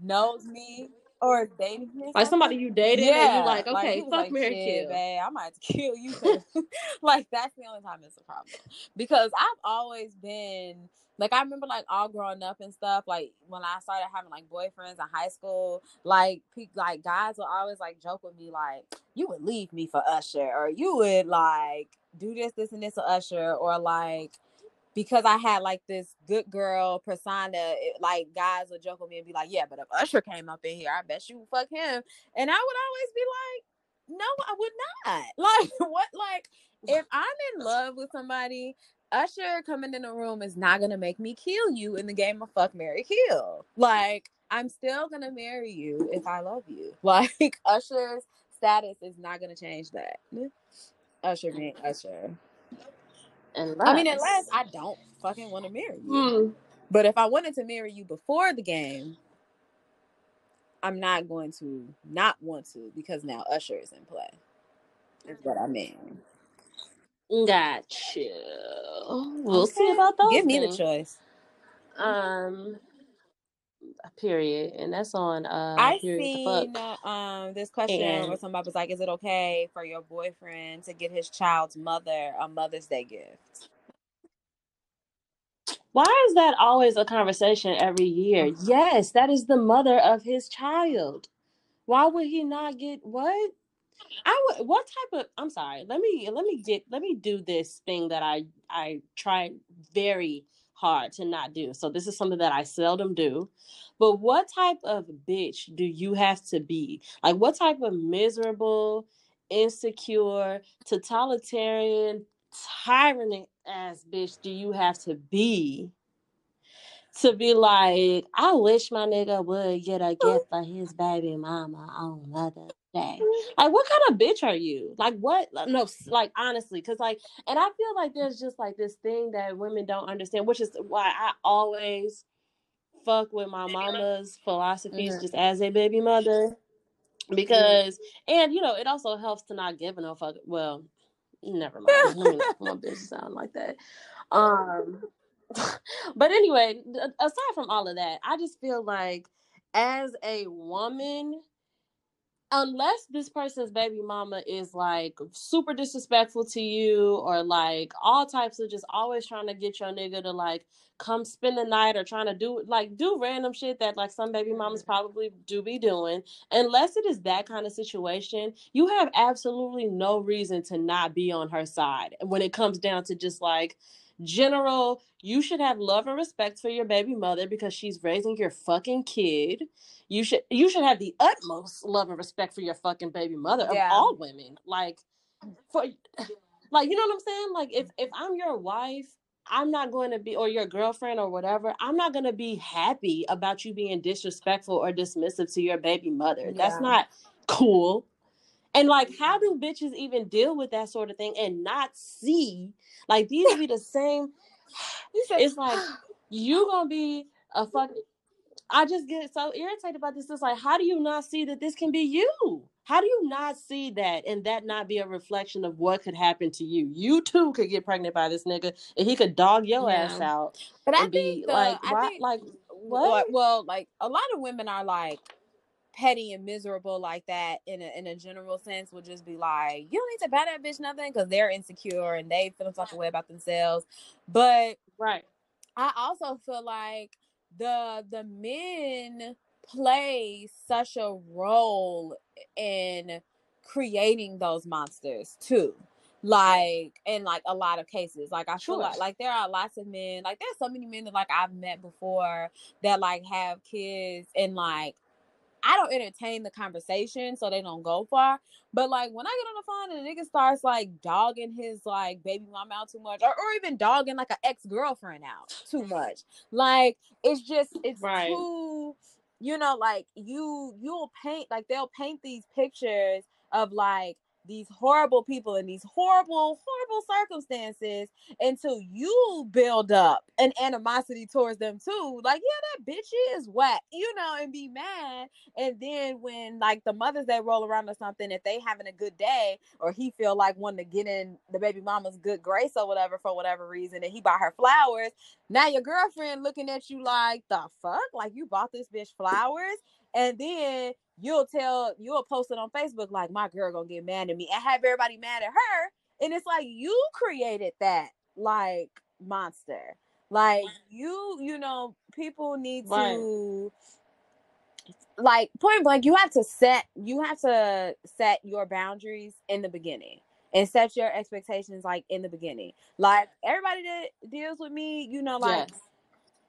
knows me or dating me. like somebody you dated and you like, okay, was fuck like, Mary "Shit, kill. babe, I might kill you. like that's the only time it's a problem. Because I've always been like I remember like all growing up and stuff. Like when I started having like boyfriends in high school, like pe- like guys would always like joke with me like, "You would leave me for Usher," or "You would like do this, this, and this to Usher," or like because I had like this good girl persona, it, like guys would joke with me and be like, "Yeah, but if Usher came up in here, I bet you fuck him," and I would always be like, "No, I would not." Like what? Like if I'm in love with somebody, Usher coming in the room is not gonna make me kill you in the game of fuck, Mary kill. Like I'm still gonna marry you if I love you. Like Usher's status is not gonna change that. Usher being Usher. Unless, I mean, unless I don't fucking want to marry you. Hmm. But if I wanted to marry you before the game, I'm not going to not want to because now Usher is in play. Is what I mean. Gotcha. We'll see about those. Give me the choice. Um. Period, and that's on uh. I seen uh, um this question And- where somebody was like, "Is it okay for your boyfriend to get his child's mother a Mother's Day gift?" Why is that always a conversation every year? Uh-huh. Yes, that is the mother of his child. Why would he not get what? I would. What type of? I'm sorry. Let me let me get let me do this thing that I I try very hard to not do. So this is something that I seldom do. But what type of bitch do you have to be? Like what type of miserable, insecure, totalitarian, tyrant ass bitch do you have to be to be like, I wish my nigga would get a gift for his baby mama on Mother's Day. Like, what kind of bitch are you? Like, what? No, like, honestly, because, like, and I feel like there's just like this thing that women don't understand, which is why I always fuck with my mama's philosophies Mhm. just as a baby mother. Because, and you know, it also helps to not give a no fuck. Well, never mind. Let me not my bitch sound like that. Um, but anyway, aside from all of that, I just feel like as a woman, unless this person's baby mama is like super disrespectful to you or like all types of just always trying to get your nigga to like come spend the night or trying to do like do random shit that like some baby mamas mm-hmm. probably do be doing. Unless it is that kind of situation you have absolutely no reason to not be on her side when it comes down to just like general you should have love and respect for your baby mother because she's raising your fucking kid. You should you should have the utmost love and respect for your fucking baby mother of all women. Like for like you know what i'm saying? Like if if i'm your wife i'm not going to be or your girlfriend or whatever i'm not going to be happy about you being disrespectful or dismissive to your baby mother. That's not cool. And like how do bitches even deal with that sort of thing and not see like these be the same said- it's like you gonna be a fuck. I just get so irritated about this. It's like, how do you not see that this can be you? How do you not see that and that not be a reflection of what could happen to you? You too could get pregnant by this nigga and he could dog your Yeah. ass out but I be think the, like, I why, think like, what? well, like a lot of women are like petty and miserable like that in a in a general sense would just be like, you don't need to buy that bitch nothing because they're insecure and they feel some type of way about themselves. But Right. I also feel like the the men play such a role in creating those monsters too like in like a lot of cases like i feel Sure. like like there are lots of men like there's so many men that like i've met before that like have kids and like I don't entertain the conversation so they don't go far. But like when I get on the phone and the nigga starts like dogging his like baby mom out too much, or, or even dogging like an ex girlfriend out too much, like it's just it's Right. too, you know, like you you'll paint like they'll paint these pictures of like these horrible people in these horrible horrible circumstances until you build up an animosity towards them too. Like yeah that bitch is whack you know and be mad. And then when like the mothers that roll around or something, if they having a good day or he feel like wanting to get in the baby mama's good grace or whatever for whatever reason, and he buy her flowers, now your girlfriend looking at you like the fuck, like you bought this bitch flowers, and then you'll tell you'll post it on Facebook like my girl gonna get mad at me and have everybody mad at her, and it's like you created that like monster. Like you, you know, people need Right. to like point blank you have to set you have to set your boundaries in the beginning and set your expectations like in the beginning like everybody that deals with me you know like yes.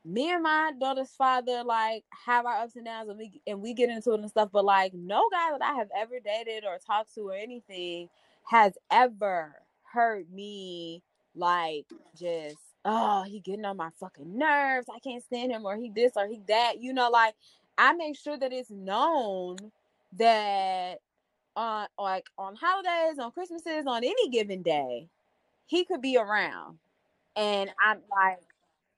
Me and my daughter's father like have our ups and downs and we and we get into it and stuff but like no guy that i have ever dated or talked to or anything has ever hurt me like just oh he getting on my fucking nerves. I can't stand him or he this or he that you know like i make sure that it's known that on like on holidays on christmases on any given day he could be around. And i'm like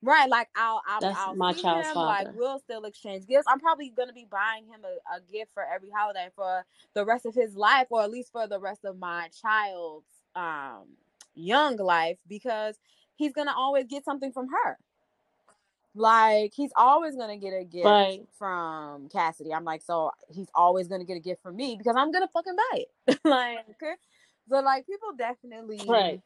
right like i'll i'll, That's I'll my child's him like we'll still exchange gifts i'm probably gonna be buying him a, a gift for every holiday for the rest of his life or at least for the rest of my child's um young life because he's gonna always get something from her like he's always gonna get a gift Right. from Cassidy. I'm like, so he's always gonna get a gift from me because I'm gonna fucking buy it. like, okay? so like people definitely Right.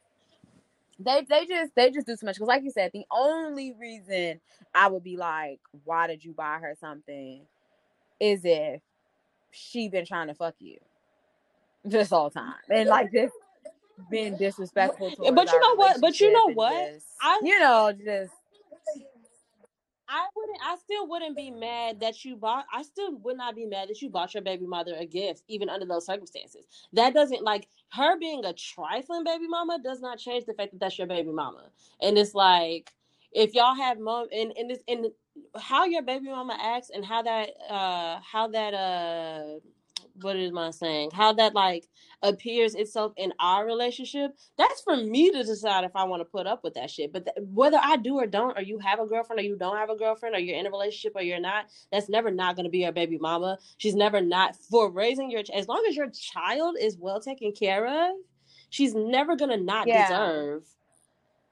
They they just they just do too much because like you said the only reason i would be like why did you buy her something is if she been trying to fuck you this whole time and like just being disrespectful towards but you know what? But you know what? just, I- you know just I wouldn't. I still wouldn't be mad that you bought. I still would not be mad that you bought your baby mother a gift, even under those circumstances. That doesn't like her being a trifling baby mama does not change the fact that that's your baby mama. And it's like if y'all have mom and and this and how your baby mama acts and how that uh how that uh what is my saying how that like appears itself in our relationship that's for me to decide if i want to put up with that shit. But th- whether i do or don't or you have a girlfriend or you don't have a girlfriend or you're in a relationship or you're not that's never not going to be your baby mama. She's never not for raising your ch- as long as your child is well taken care of she's never going to not Yeah. deserve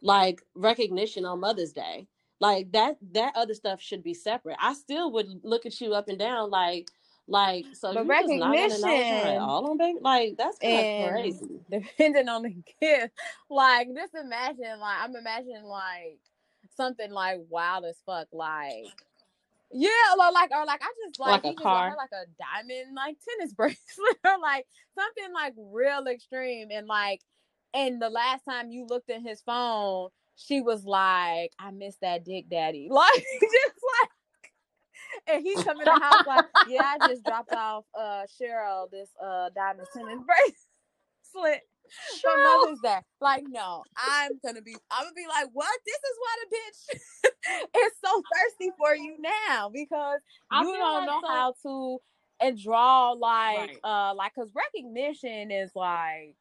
like recognition on mother's day. Like that that other stuff should be separate. I still would look at you up and down like like so But you just not gonna know recognition all on baby like that's kind of crazy. depending on the gift like just imagine like i'm imagining like something like wild as fuck like yeah or like or like i just like, Like a he just got car. like a diamond like tennis bracelet or like something like real extreme and like and the last time you looked at his phone she was like i miss that dick daddy. Like just like and he come in the house like yeah i just dropped off uh cheryl this uh diamond tennis bracelet for Cheryl. Mother's Day. Like, no, I'm gonna be, I'm gonna be like, what? This is why the bitch is so thirsty for you now because I you don't like know so- how to and draw like, Right. uh, like, cause recognition is like.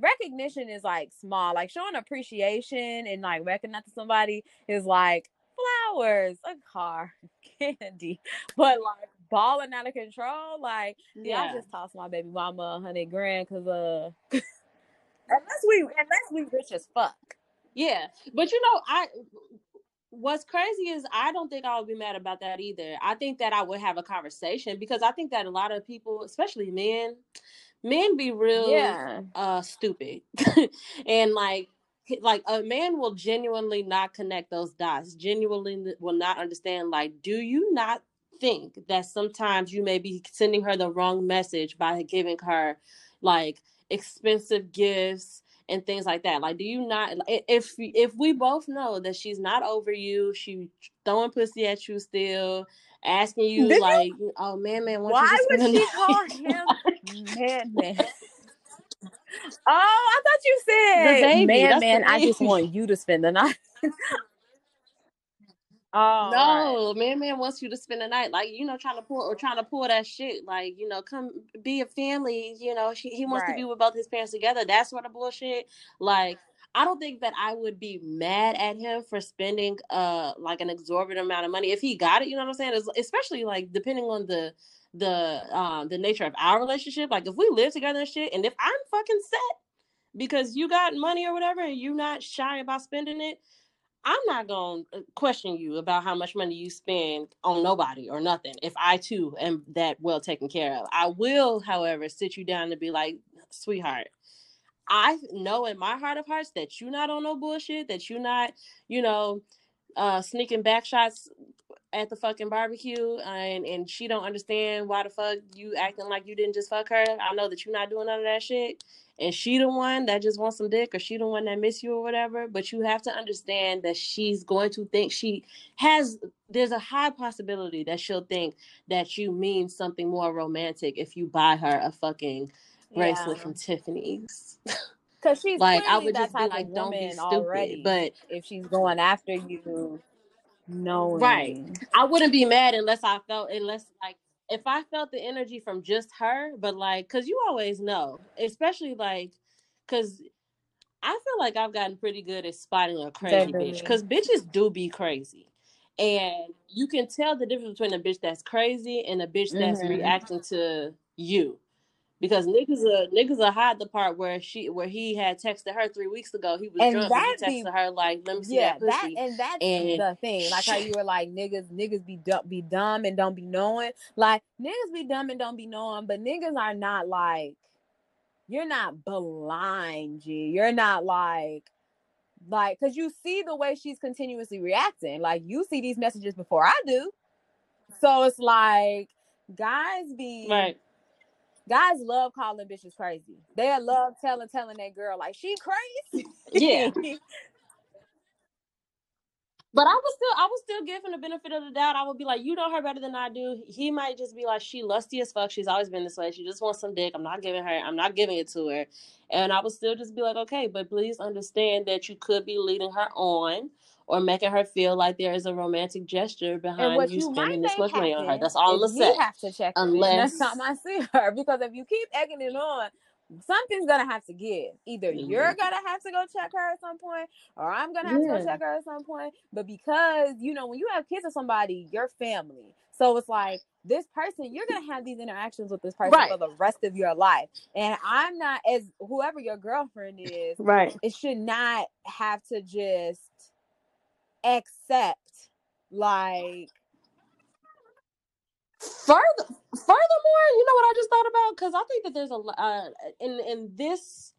Recognition is like small, like showing appreciation and like recognizing somebody is like flowers, a car, candy, but like balling out of control, like yeah, I just tossed my baby mama a hundred grand because uh, unless we unless we rich as fuck. Yeah, but you know, I what's crazy is I don't think I would be mad about that either. I think that I would have a conversation because I think that a lot of people, especially men, men be real Yeah, uh stupid. and like like a man will genuinely not connect those dots. Genuinely will not understand like do you not think that sometimes you may be sending her the wrong message by giving her like expensive gifts and things like that. Like, do you not if if we both know that she's not over you, she throwing pussy at you still, asking you Did like, oh man, man, why, Why you would she night?" call him man, man? Oh, I thought you The said baby, man, that's the man. I just want you to spend the night. oh, right. No, man, man wants you to spend the night, like you know, trying to pull or trying to pull that shit, like you know, come be a family. You know, she, he wants to be with both his parents together. That sort of bullshit. Like, I don't think that I would be mad at him for spending uh like an exorbitant amount of money if he got it. You know what I'm saying? It's- especially like depending on the the um the nature of our relationship. Like if we live together and shit, and if I'm fucking set because you got money or whatever, and you're not shy about spending it. I'm not going to question you about how much money you spend on nobody or nothing if I too am that well taken care of. I will, however, sit you down and be like, sweetheart, I know in my heart of hearts that you're not on no bullshit, that you're not, you know, uh sneaking back shots at the fucking barbecue and and she don't understand why the fuck you acting like you didn't just fuck her. I know that you're not doing none of that shit. And she the one that just wants some dick or she the one that miss you or whatever. But you have to understand that she's going to think she has there's a high possibility that she'll think that you mean something more romantic if you buy her a fucking bracelet Yeah, from Tiffany's. because she's Like I would just be like, don't be stupid. already. But If she's going after you, right. I wouldn't be mad unless I felt unless like if I felt the energy from just her, but like cuz you always know, especially like cuz I feel like I've gotten pretty good at spotting a crazy bitch cuz bitches do be crazy. And you can tell the difference between a bitch that's crazy and a bitch that's hmm reacting to you. Because niggas are niggas are hide the part where she where he had texted her three weeks ago. He was and drunk, but he that be texted her like, "Let me see yeah that that pussy," and that's and the thing. Like how you were like niggas, niggas be dumb, be dumb and don't be knowing. Like niggas be dumb and don't be knowing, but niggas are not like you're not blind, G. You're not like like because you see the way she's continuously reacting. Like you see these messages before I do. So it's like guys be right. Guys love calling bitches crazy. They love telling telling that girl like she crazy. Yeah. But I was still, I was still giving the benefit of the doubt. I would be like, you know her better than I do. He might just be like, she lusty as fuck. She's always been this way. She just wants some dick. I'm not giving her. I'm not giving it to her. And I would still just be like, okay, but please understand that you could be leading her on or making her feel like there is a romantic gesture behind you you spending this much money on her. That's all I'm is gonna he say. have to check in next Unless, time I see her because if you keep egging it on, something's gonna have to give. Either you're mm-hmm. gonna have to go check her at some point, or I'm gonna have to go check her at some point. But because you know when you have kids with somebody, you're family. So it's like this person, you're gonna have these interactions with this person right, for the rest of your life. And I'm not as whoever your girlfriend is, right. it should not have to just accept like Further, furthermore, you know what I just thought about? Because I think that there's a uh, in in this,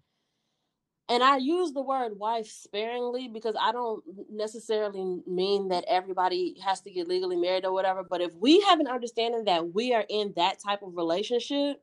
and I use the word wife sparingly because I don't necessarily mean that everybody has to get legally married or whatever. But if we have an understanding that we are in that type of relationship,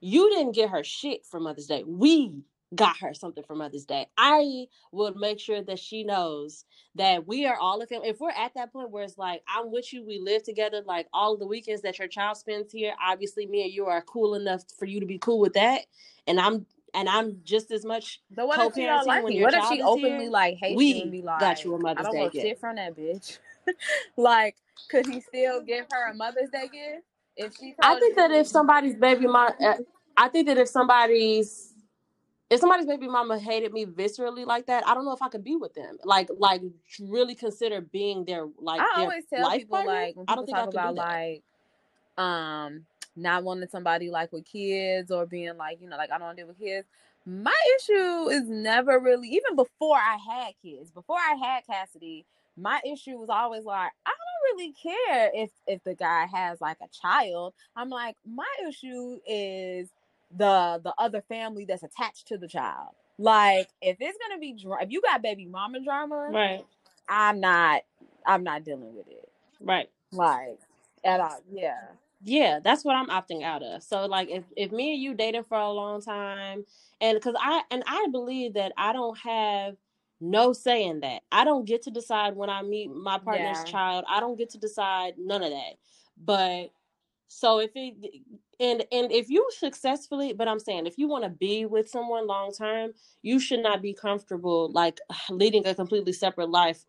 you didn't get her shit for Mother's Day. We got her something for Mother's Day. I would make sure that she knows that we are all a family. If we're at that point where it's like, I'm with you, we live together, like all the weekends that your child spends here, obviously me and you are cool enough for you to be cool with that. And I'm and I'm just as much But what if she don't like when you? your What if she openly here. like hates you and We be got you a like, I Mother's don't Day want gift. shit from that bitch? like, could he still give her a Mother's Day gift if she I think that if somebody's baby mom, uh, I think that if somebody's if somebody's baby mama hated me viscerally like that, I don't know if I could be with them. Like, like really consider being their like I their always tell life people partner. like I don't think I talk could about like um not wanting somebody like with kids or being like you know like I don't want to deal with kids. My issue is never really even before I had kids. Before I had Cassidy, my issue was always like I don't really care if if the guy has like a child. I'm like my issue is the the other family that's attached to the child. Like if it's gonna be if you got baby mama drama, Right, I'm not I'm not dealing with it. right. Like At all. Yeah. Yeah, that's what I'm opting out of. So like if if me and you dating for a long time and cuz I and I believe that I don't have no say in that. I don't get to decide when I meet my partner's Yeah. child. I don't get to decide none of that. But so if it and and if you successfully, but I'm saying if you want to be with someone long term, you should not be comfortable like leading a completely separate life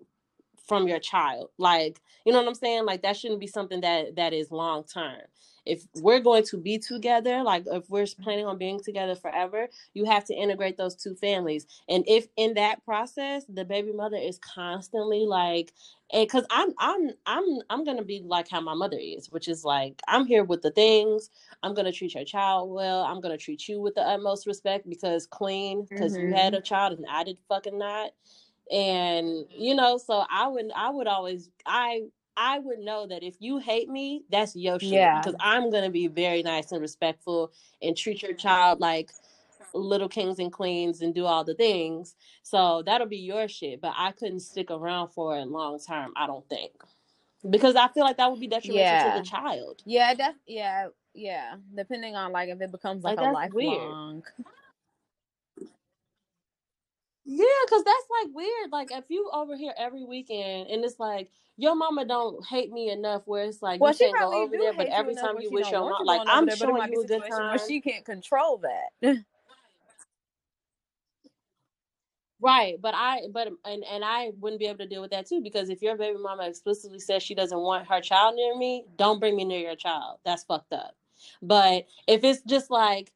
from your child like you know what i'm saying? Like that shouldn't be something that that is long term. If we're going to be together like if we're planning on being together forever you have to integrate those two families. And if in that process the baby mother is constantly like and because i'm i'm i'm i'm gonna be like how my mother is which is like i'm here with the things i'm gonna treat your child well i'm gonna treat you with the utmost respect because queen because you had Mhm. a child and i did fucking not and you know so i would i would always i i would know that if you hate me that's your shit Yeah. because i'm gonna be very nice and respectful and treat your child like little kings and queens and do all the things so that'll be your shit but i couldn't stick around for it long term i don't think because i feel like that would be detrimental to the child Yeah, def- yeah, yeah. Depending on like if it becomes like, like a that's weird lifelong. Yeah, because that's like weird. Like if you over here every weekend and it's like your mama don't hate me enough where it's like Well, you can't go over there, but every time you wish your mom like I'm there, showing be you a good situation where time. she can't control that. Right, but I but and and I wouldn't be able to deal with that too because if your baby mama explicitly says she doesn't want her child near me, don't bring me near your child. That's fucked up. But if it's just like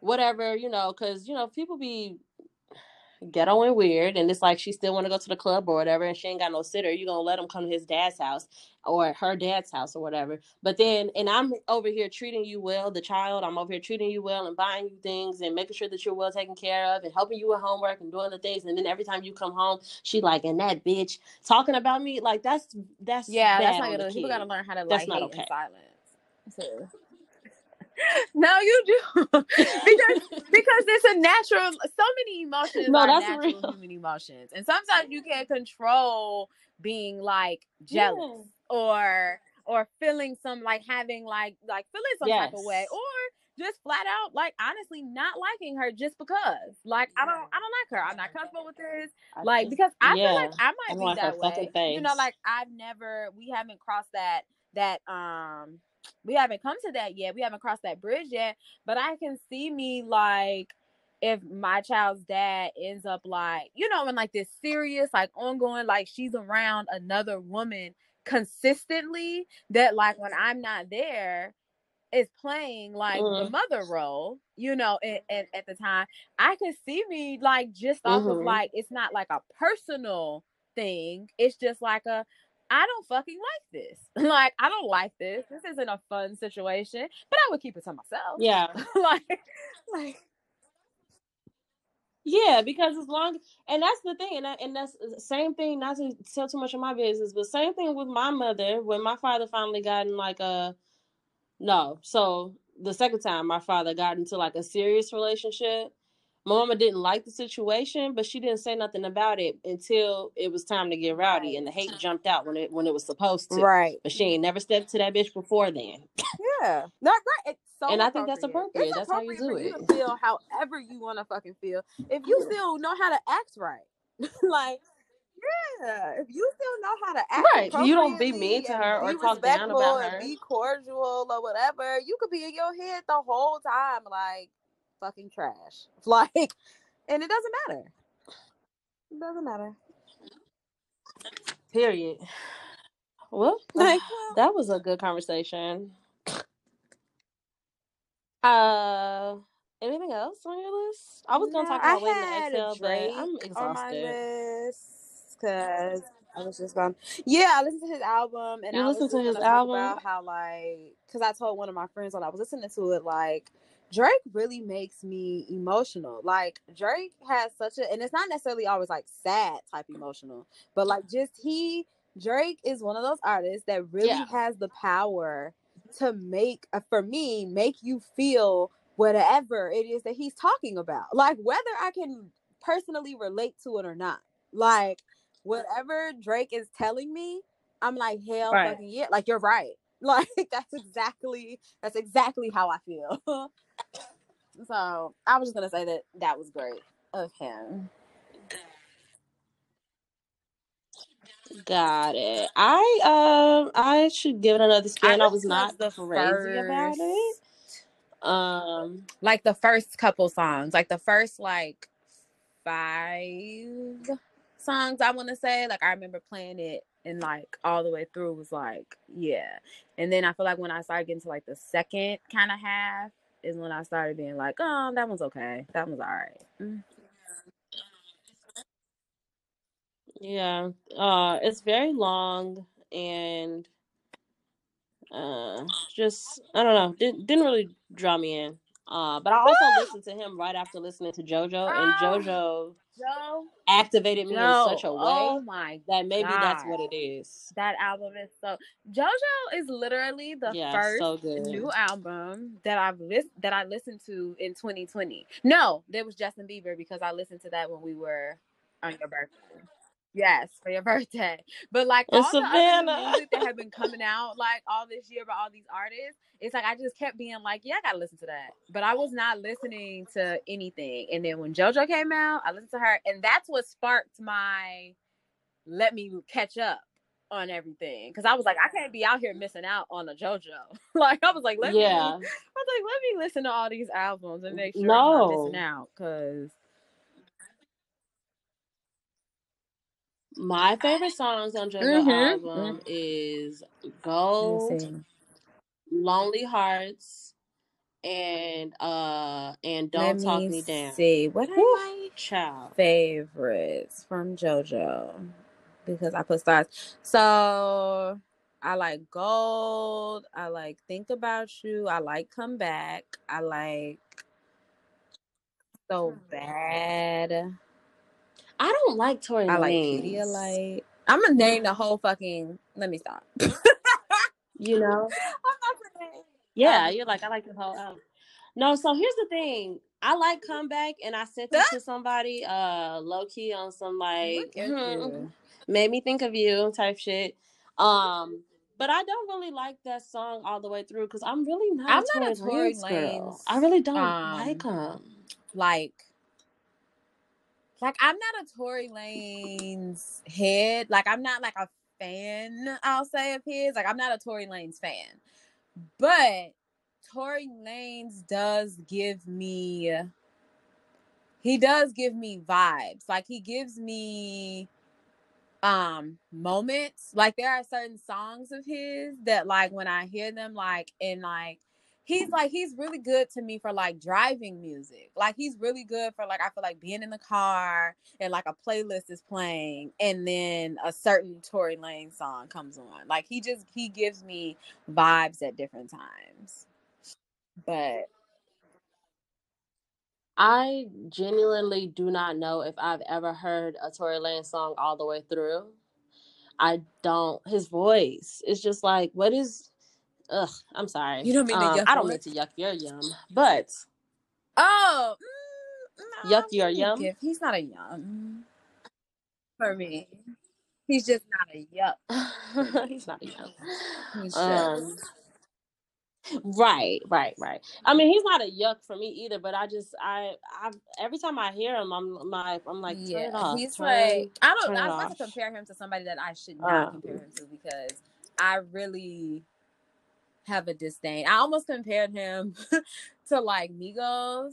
whatever, you know, because you know people be ghetto and weird, and it's like she still want to go to the club or whatever, and she ain't got no sitter. You gonna let him come to his dad's house or her dad's house or whatever. But then, and I'm over here treating you well, the child. I'm over here treating you well and buying you things and making sure that you're well taken care of and helping you with homework and doing the things. And then every time you come home, she like, and that bitch talking about me, like that's that's Yeah, that's not good. People gotta learn how to That's like not okay. silence. So- no, you do because because it's a natural. So many emotions No, are that's natural real. human emotions, and sometimes you can't control being like jealous Yeah. or or feeling some like having like like feeling some type of way or just flat out like honestly not liking her just because like I don't I don't like her. I'm not comfortable with this. I Like just- because I feel like I might don't be like that way. You know, like I've never we haven't crossed that that um we haven't come to that yet. We haven't crossed that bridge yet. But I can see me like if my child's dad ends up like, you know, in like this serious, like ongoing, like she's around another woman consistently, that like when I'm not there, is playing like the Mhm. mother role, you know, and, and at the time, I can see me like just off of Mhm. like it's not like a personal thing. It's just like a I don't fucking like this. like I don't like this. This isn't a fun situation. But I would keep it to myself. Yeah. like like Yeah, because as long and that's the thing, and that, and that's the same thing. Not to tell too much of my business, but same thing with my mother. When my father finally got in like a no, so the second time my father got into like a serious relationship, my mama didn't like the situation, but she didn't say nothing about it until it was time to get rowdy, Right. and the hate jumped out when it when it was supposed to. Right. But she ain't never stepped to that bitch before then. Yeah. Not right. It's so And I think that's appropriate. appropriate. It's That's how you do you it. to feel however you want to fucking feel. If you still know how to act right. like yeah, if you still know how to act Right. You don't be mean to her or talk down about and her. be cordial or whatever, you could be in your head the whole time like fucking trash. Like and it doesn't matter. It doesn't matter. Period. Well, Like, well, that was a good conversation. Uh, anything else on your list? I was gonna no, talk about waiting to exhale, but I'm exhausted. because I was just going. Yeah, I listened to his album, and You I listened to his album? about how like because I told one of my friends when I was listening to it, like Drake really makes me emotional. Like Drake has such a, and it's not necessarily always like sad type emotional, but like just he Drake is one of those artists that really Yeah. has the power to make uh, for me make you feel whatever it is that he's talking about like whether i can personally relate to it or not like whatever drake is telling me i'm like hell Right. fucking yeah like you're right Like that's exactly that's exactly how I feel. so I was just gonna say that that was great of him. Got it. I um I should give it another spin. I, was listened to, like, not the crazy about it. Um Like the first couple songs, like the first like five songs I want to say. Like I remember playing it and like all the way through was like yeah. And then I feel like when I started getting to like the second kind of half is when I started being like, oh, that one's okay. That one's all right. Mm. yeah. Uh it's very long and uh just I don't know, didn't didn't really draw me in. Uh but I also listened to him right after listening to JoJo and Ah. JoJo Joe, activated me in such a way oh my that maybe that's what it is. that album is so JoJo is literally the yeah, first so new album that I've lis- that I listened to in 2020. No, there was Justin Bieber because I listened to that when we were on your birthday. Yes, for your birthday. But like And all the other music that have been coming out like all this year by all these artists, it's like I just kept being like, yeah, I gotta listen to that. But I was not listening to anything. And then when JoJo came out, I listened to her, and that's what sparked my let me catch up on everything. Cause I was like, I can't be out here missing out on a JoJo. like I was like, let me yeah. I was like, let me listen to all these albums and make sure I'm No. not missing out. Cause My favorite songs on JoJo Mhm, album is let me Gold. Lonely Hearts, and uh and Don't Let Talk me Me Down. see. What are my child. favorites from JoJo? Because I put stars. So I like Gold. I like Think About You. I like Come Back. I like So Bad. I don't like Tory I like Lanez. Pedialyte. I'm gonna name the whole fucking. Let me stop. I'm You know? not gonna name. Yeah, Um, you're like, I like the whole album. No, so here's the thing. I like Comeback and I sent this to somebody uh low key on some like Look at hmm, made me think of you type shit. Um but I don't really like that song all the way through because I'm really not I'm a not a Tory Tory Lanez girl. I really don't um, like him. Like, like I'm not a Tory Lanez head. Like I'm not like a fan. I'll say of his. Like I'm not a Tory Lanez fan, but Tory Lanez does give me. He does give me vibes. Like he gives me um moments like there are certain songs of his that like when i hear them like in like he's like he's really good to me for like driving music like he's really good for like i feel like being in the car and like a playlist is playing and then a certain tory lane song comes on like he just he gives me vibes at different times but I genuinely do not know if I've ever heard a Tory Lanez song all the way through. I don't. His voice is just like, what is? Ugh, I'm sorry. You don't mean to um, I don't mean to yuck your yum, but oh mm, Yuck your yum? give- he's not a yum for me he's just not a yuck he's not a yum. He's just Um, right, right, right. I mean, he's not a yuck for me either. But I just, I, I, every time I hear him, I'm like, I'm like, turn it off. he's turn- like I don't. I'm about to compare him to somebody that I should not Uh. compare him to because I really have a disdain. I almost compared him to like Migos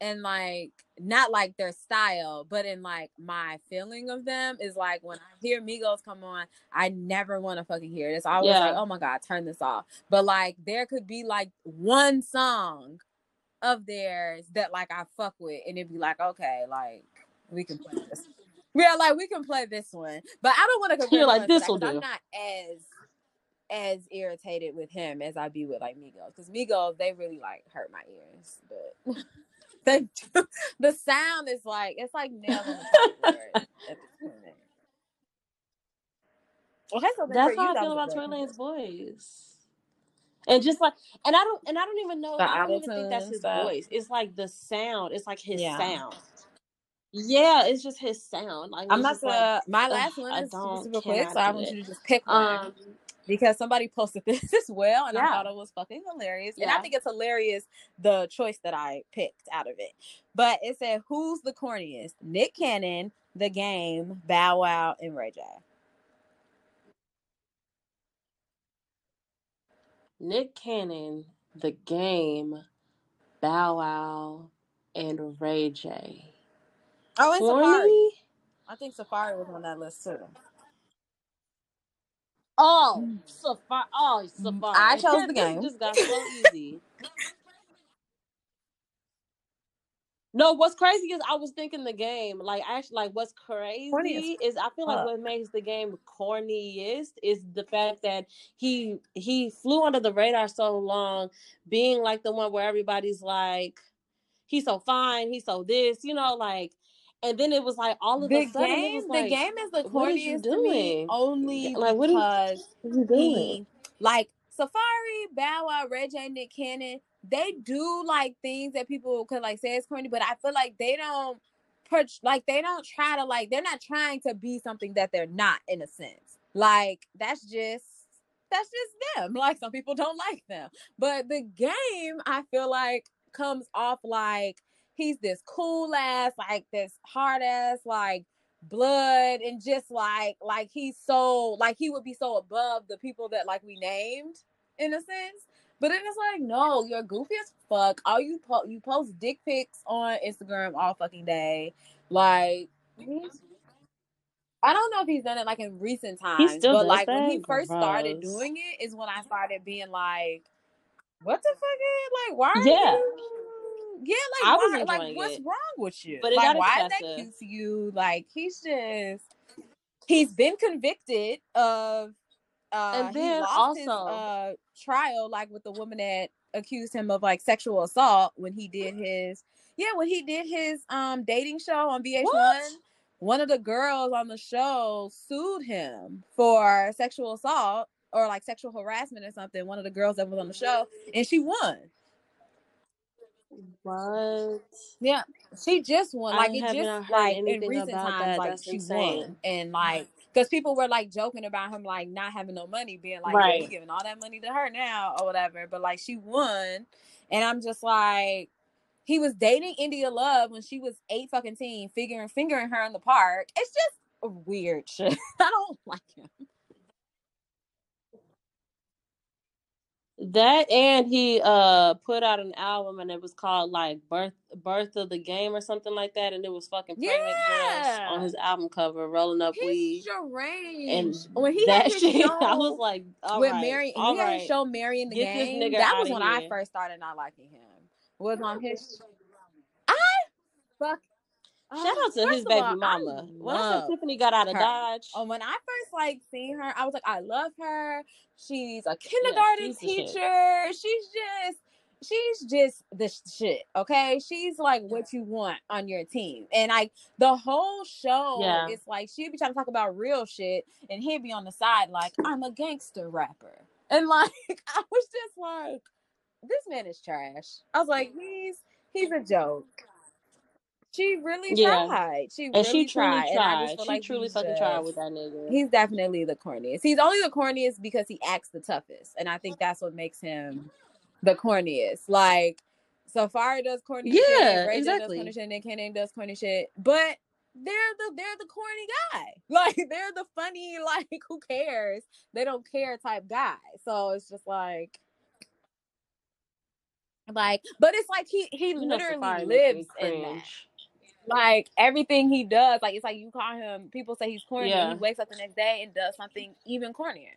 and like not like their style, but in like my feeling of them is like when I hear Migos come on, I never want to fucking hear it. It's always Yeah. like, oh my god, turn this off. But like there could be like one song of theirs that like I fuck with, and it'd be like, okay, like we can play this. Yeah, like we can play this one, but I don't want to compare. You're like, that "This'll 'cause I'm not as as irritated with him as I be with like Migos, because Migos they really like hurt my ears, but they do. the sound is like it's like nails on the chalkboard at. Okay, so That's for you, how I feel about great Tory Lanez's comparison. voice. And just like, and I don't, and I don't even know. The I don't even think that's his stuff. voice. It's like the sound. It's like his Yeah. sound. Yeah, it's just his sound. Like I'm not just like, the my ugh, last one I is don't super quick, so I want it. you to just pick one. Um, because somebody posted this as well, and I thought it was fucking hilarious. And I think it's hilarious the choice that I picked out of it. But it said, "Who's the corniest? Nick Cannon, The Game, Bow Wow, and Ray J." Nick Cannon, The Game, Bow Wow, and Ray J. Oh, and Safaree. I think Safaree was on that list too. Oh, Safaree. Oh, Safaree. Mm. I chose the game. just got so easy. No, what's crazy is I was thinking the game. Like actually, like what's crazy is I feel like what makes the game corniest is the fact that he he flew under the radar so long, being like the one where everybody's like, he's so fine, he's so this, you know, like, and then it was like all of The a sudden game, the like, game is the what is you corniest to me doing? only Like, what because are you doing? he like Safaree, Bow Wow, Ray J, Nick Cannon. They do like things that people could like say is corny, but I feel like they don't perch like they don't try to like they're not trying to be something that they're not in a sense. Like that's just that's just them. Like some people don't like them. But the game, I feel like, comes off like he's this cool ass, like this hard ass, like blood and just like like he's so like he would be so above the people that like we named in a sense. But then it's like, no, you're goofy as fuck. All you po- you post dick pics on Instagram all fucking day. Like I don't know if he's done it like in recent He times, still but like when he that? first started doing it is when I started being like, what the fuck is like why are Yeah. you yeah, like I why like enjoying what's it, wrong with you? but Like why is that cute to you? Like he's just he's been convicted of uh And he then lost his also, uh trial like with the woman that accused him of like sexual assault when he did his yeah when he did his um dating show on VH1 what? one of the girls on the show sued him for sexual assault or like sexual harassment or something one of the girls that was on the show and she won What? yeah she just won I like it just like in recent times that. like That's she insane. won and like because people were like joking about him like not having no money being like he giving all that money to her now or whatever but like she won and i'm just like he was dating india love when she was eight fucking teen figuring fingering her in the park it's just a weird shit i don't like him That and he uh put out an album and it was called like Birth Birth of the Game or something like that and it was fucking pregnant girls on his album cover rolling up he's weed and when he had that his shit I was like all with right Mary, and all he had his right show Mary in the get this Game. nigga That was of when I first started not liking him. Was on his. I fuck. Shout Uh, out to his baby all, mama when I said Tiffany got out of her. Dodge Oh, when I first like seen her, I was like, I love her. She's a yeah kindergarten she's teacher. She's just, she's just the shit. Okay, she's like what you want on your team, and like the whole show yeah is like she'd be trying to talk about real shit, and he'd be on the side like I'm a gangster rapper, and like I was just like, this man is trash. I was like, he's he's a joke. She really yeah tried. She and she really truly tried, and I just tried she like truly fucking tried with that nigga he's definitely the corniest. He's only the corniest because he acts the toughest, and I think that's what makes him the corniest. Like Safaree does corny shit, yeah J does corny exactly shit, Nick Cannon does corny shit, but they're the they're the corny guy. Like they're the funny, like who cares? They don't care type guy. So it's just like like, but it's like he he you literally lives in that. Like everything he does, like it's like you call him. People say he's corny, yeah he wakes up the next day and does something even cornier.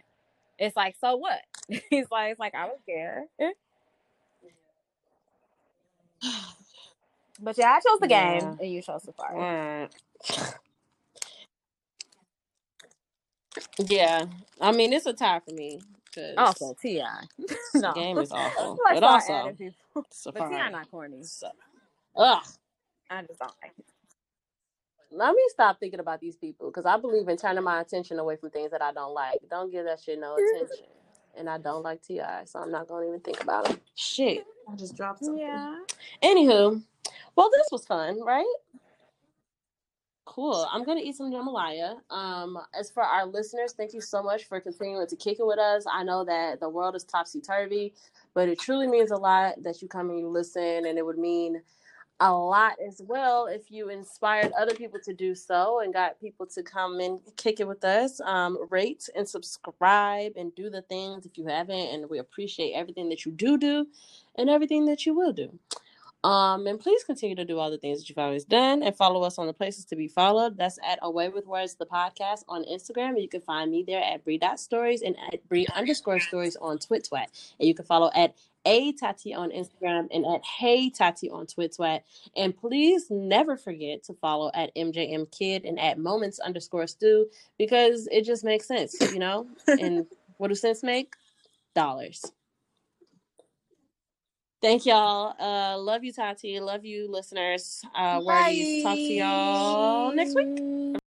It's like, so what? He's like, it's like I don't care. But yeah, I chose the game, yeah and you chose Safaree. Alright. Mm. Yeah, I mean it's a tie for me Also, Ti. the game is awful, but also people. But T.I. not corny. So, ugh, I just don't like it. let me stop thinking about these people because I believe in turning my attention away from things that I don't like. Don't give that shit no attention, and I don't like T.I., so I'm not gonna even think about him. Shit, I just dropped something. Yeah. Anywho, well, this was fun, right? Cool. I'm gonna eat some jambalaya. Um, as for our listeners, thank you so much for continuing to kick it with us. I know that the world is topsy turvy, but it truly means a lot that you come and you listen, and it would mean a lot as well if you inspired other people to do so and got people to come and kick it with us. Um, rate and subscribe and do the things if you haven't, and we appreciate everything that you do do and everything that you will do. Um, and please continue to do all the things that you've always done and follow us on the places to be followed. That's at Away with Words, the podcast on Instagram. And you can find me there at Bree stories and at Bree underscore stories on TwitTwat. And you can follow at A Tati on Instagram and at Hey Tati on TwitTwat. And please never forget to follow at MJM Kid and at Moments underscore Stu because it just makes sense, you know? and what does sense make? Dollars. Thank y'all. Uh, love you, Tati. Love you, listeners. Uh, Wordies. Talk to y'all next week.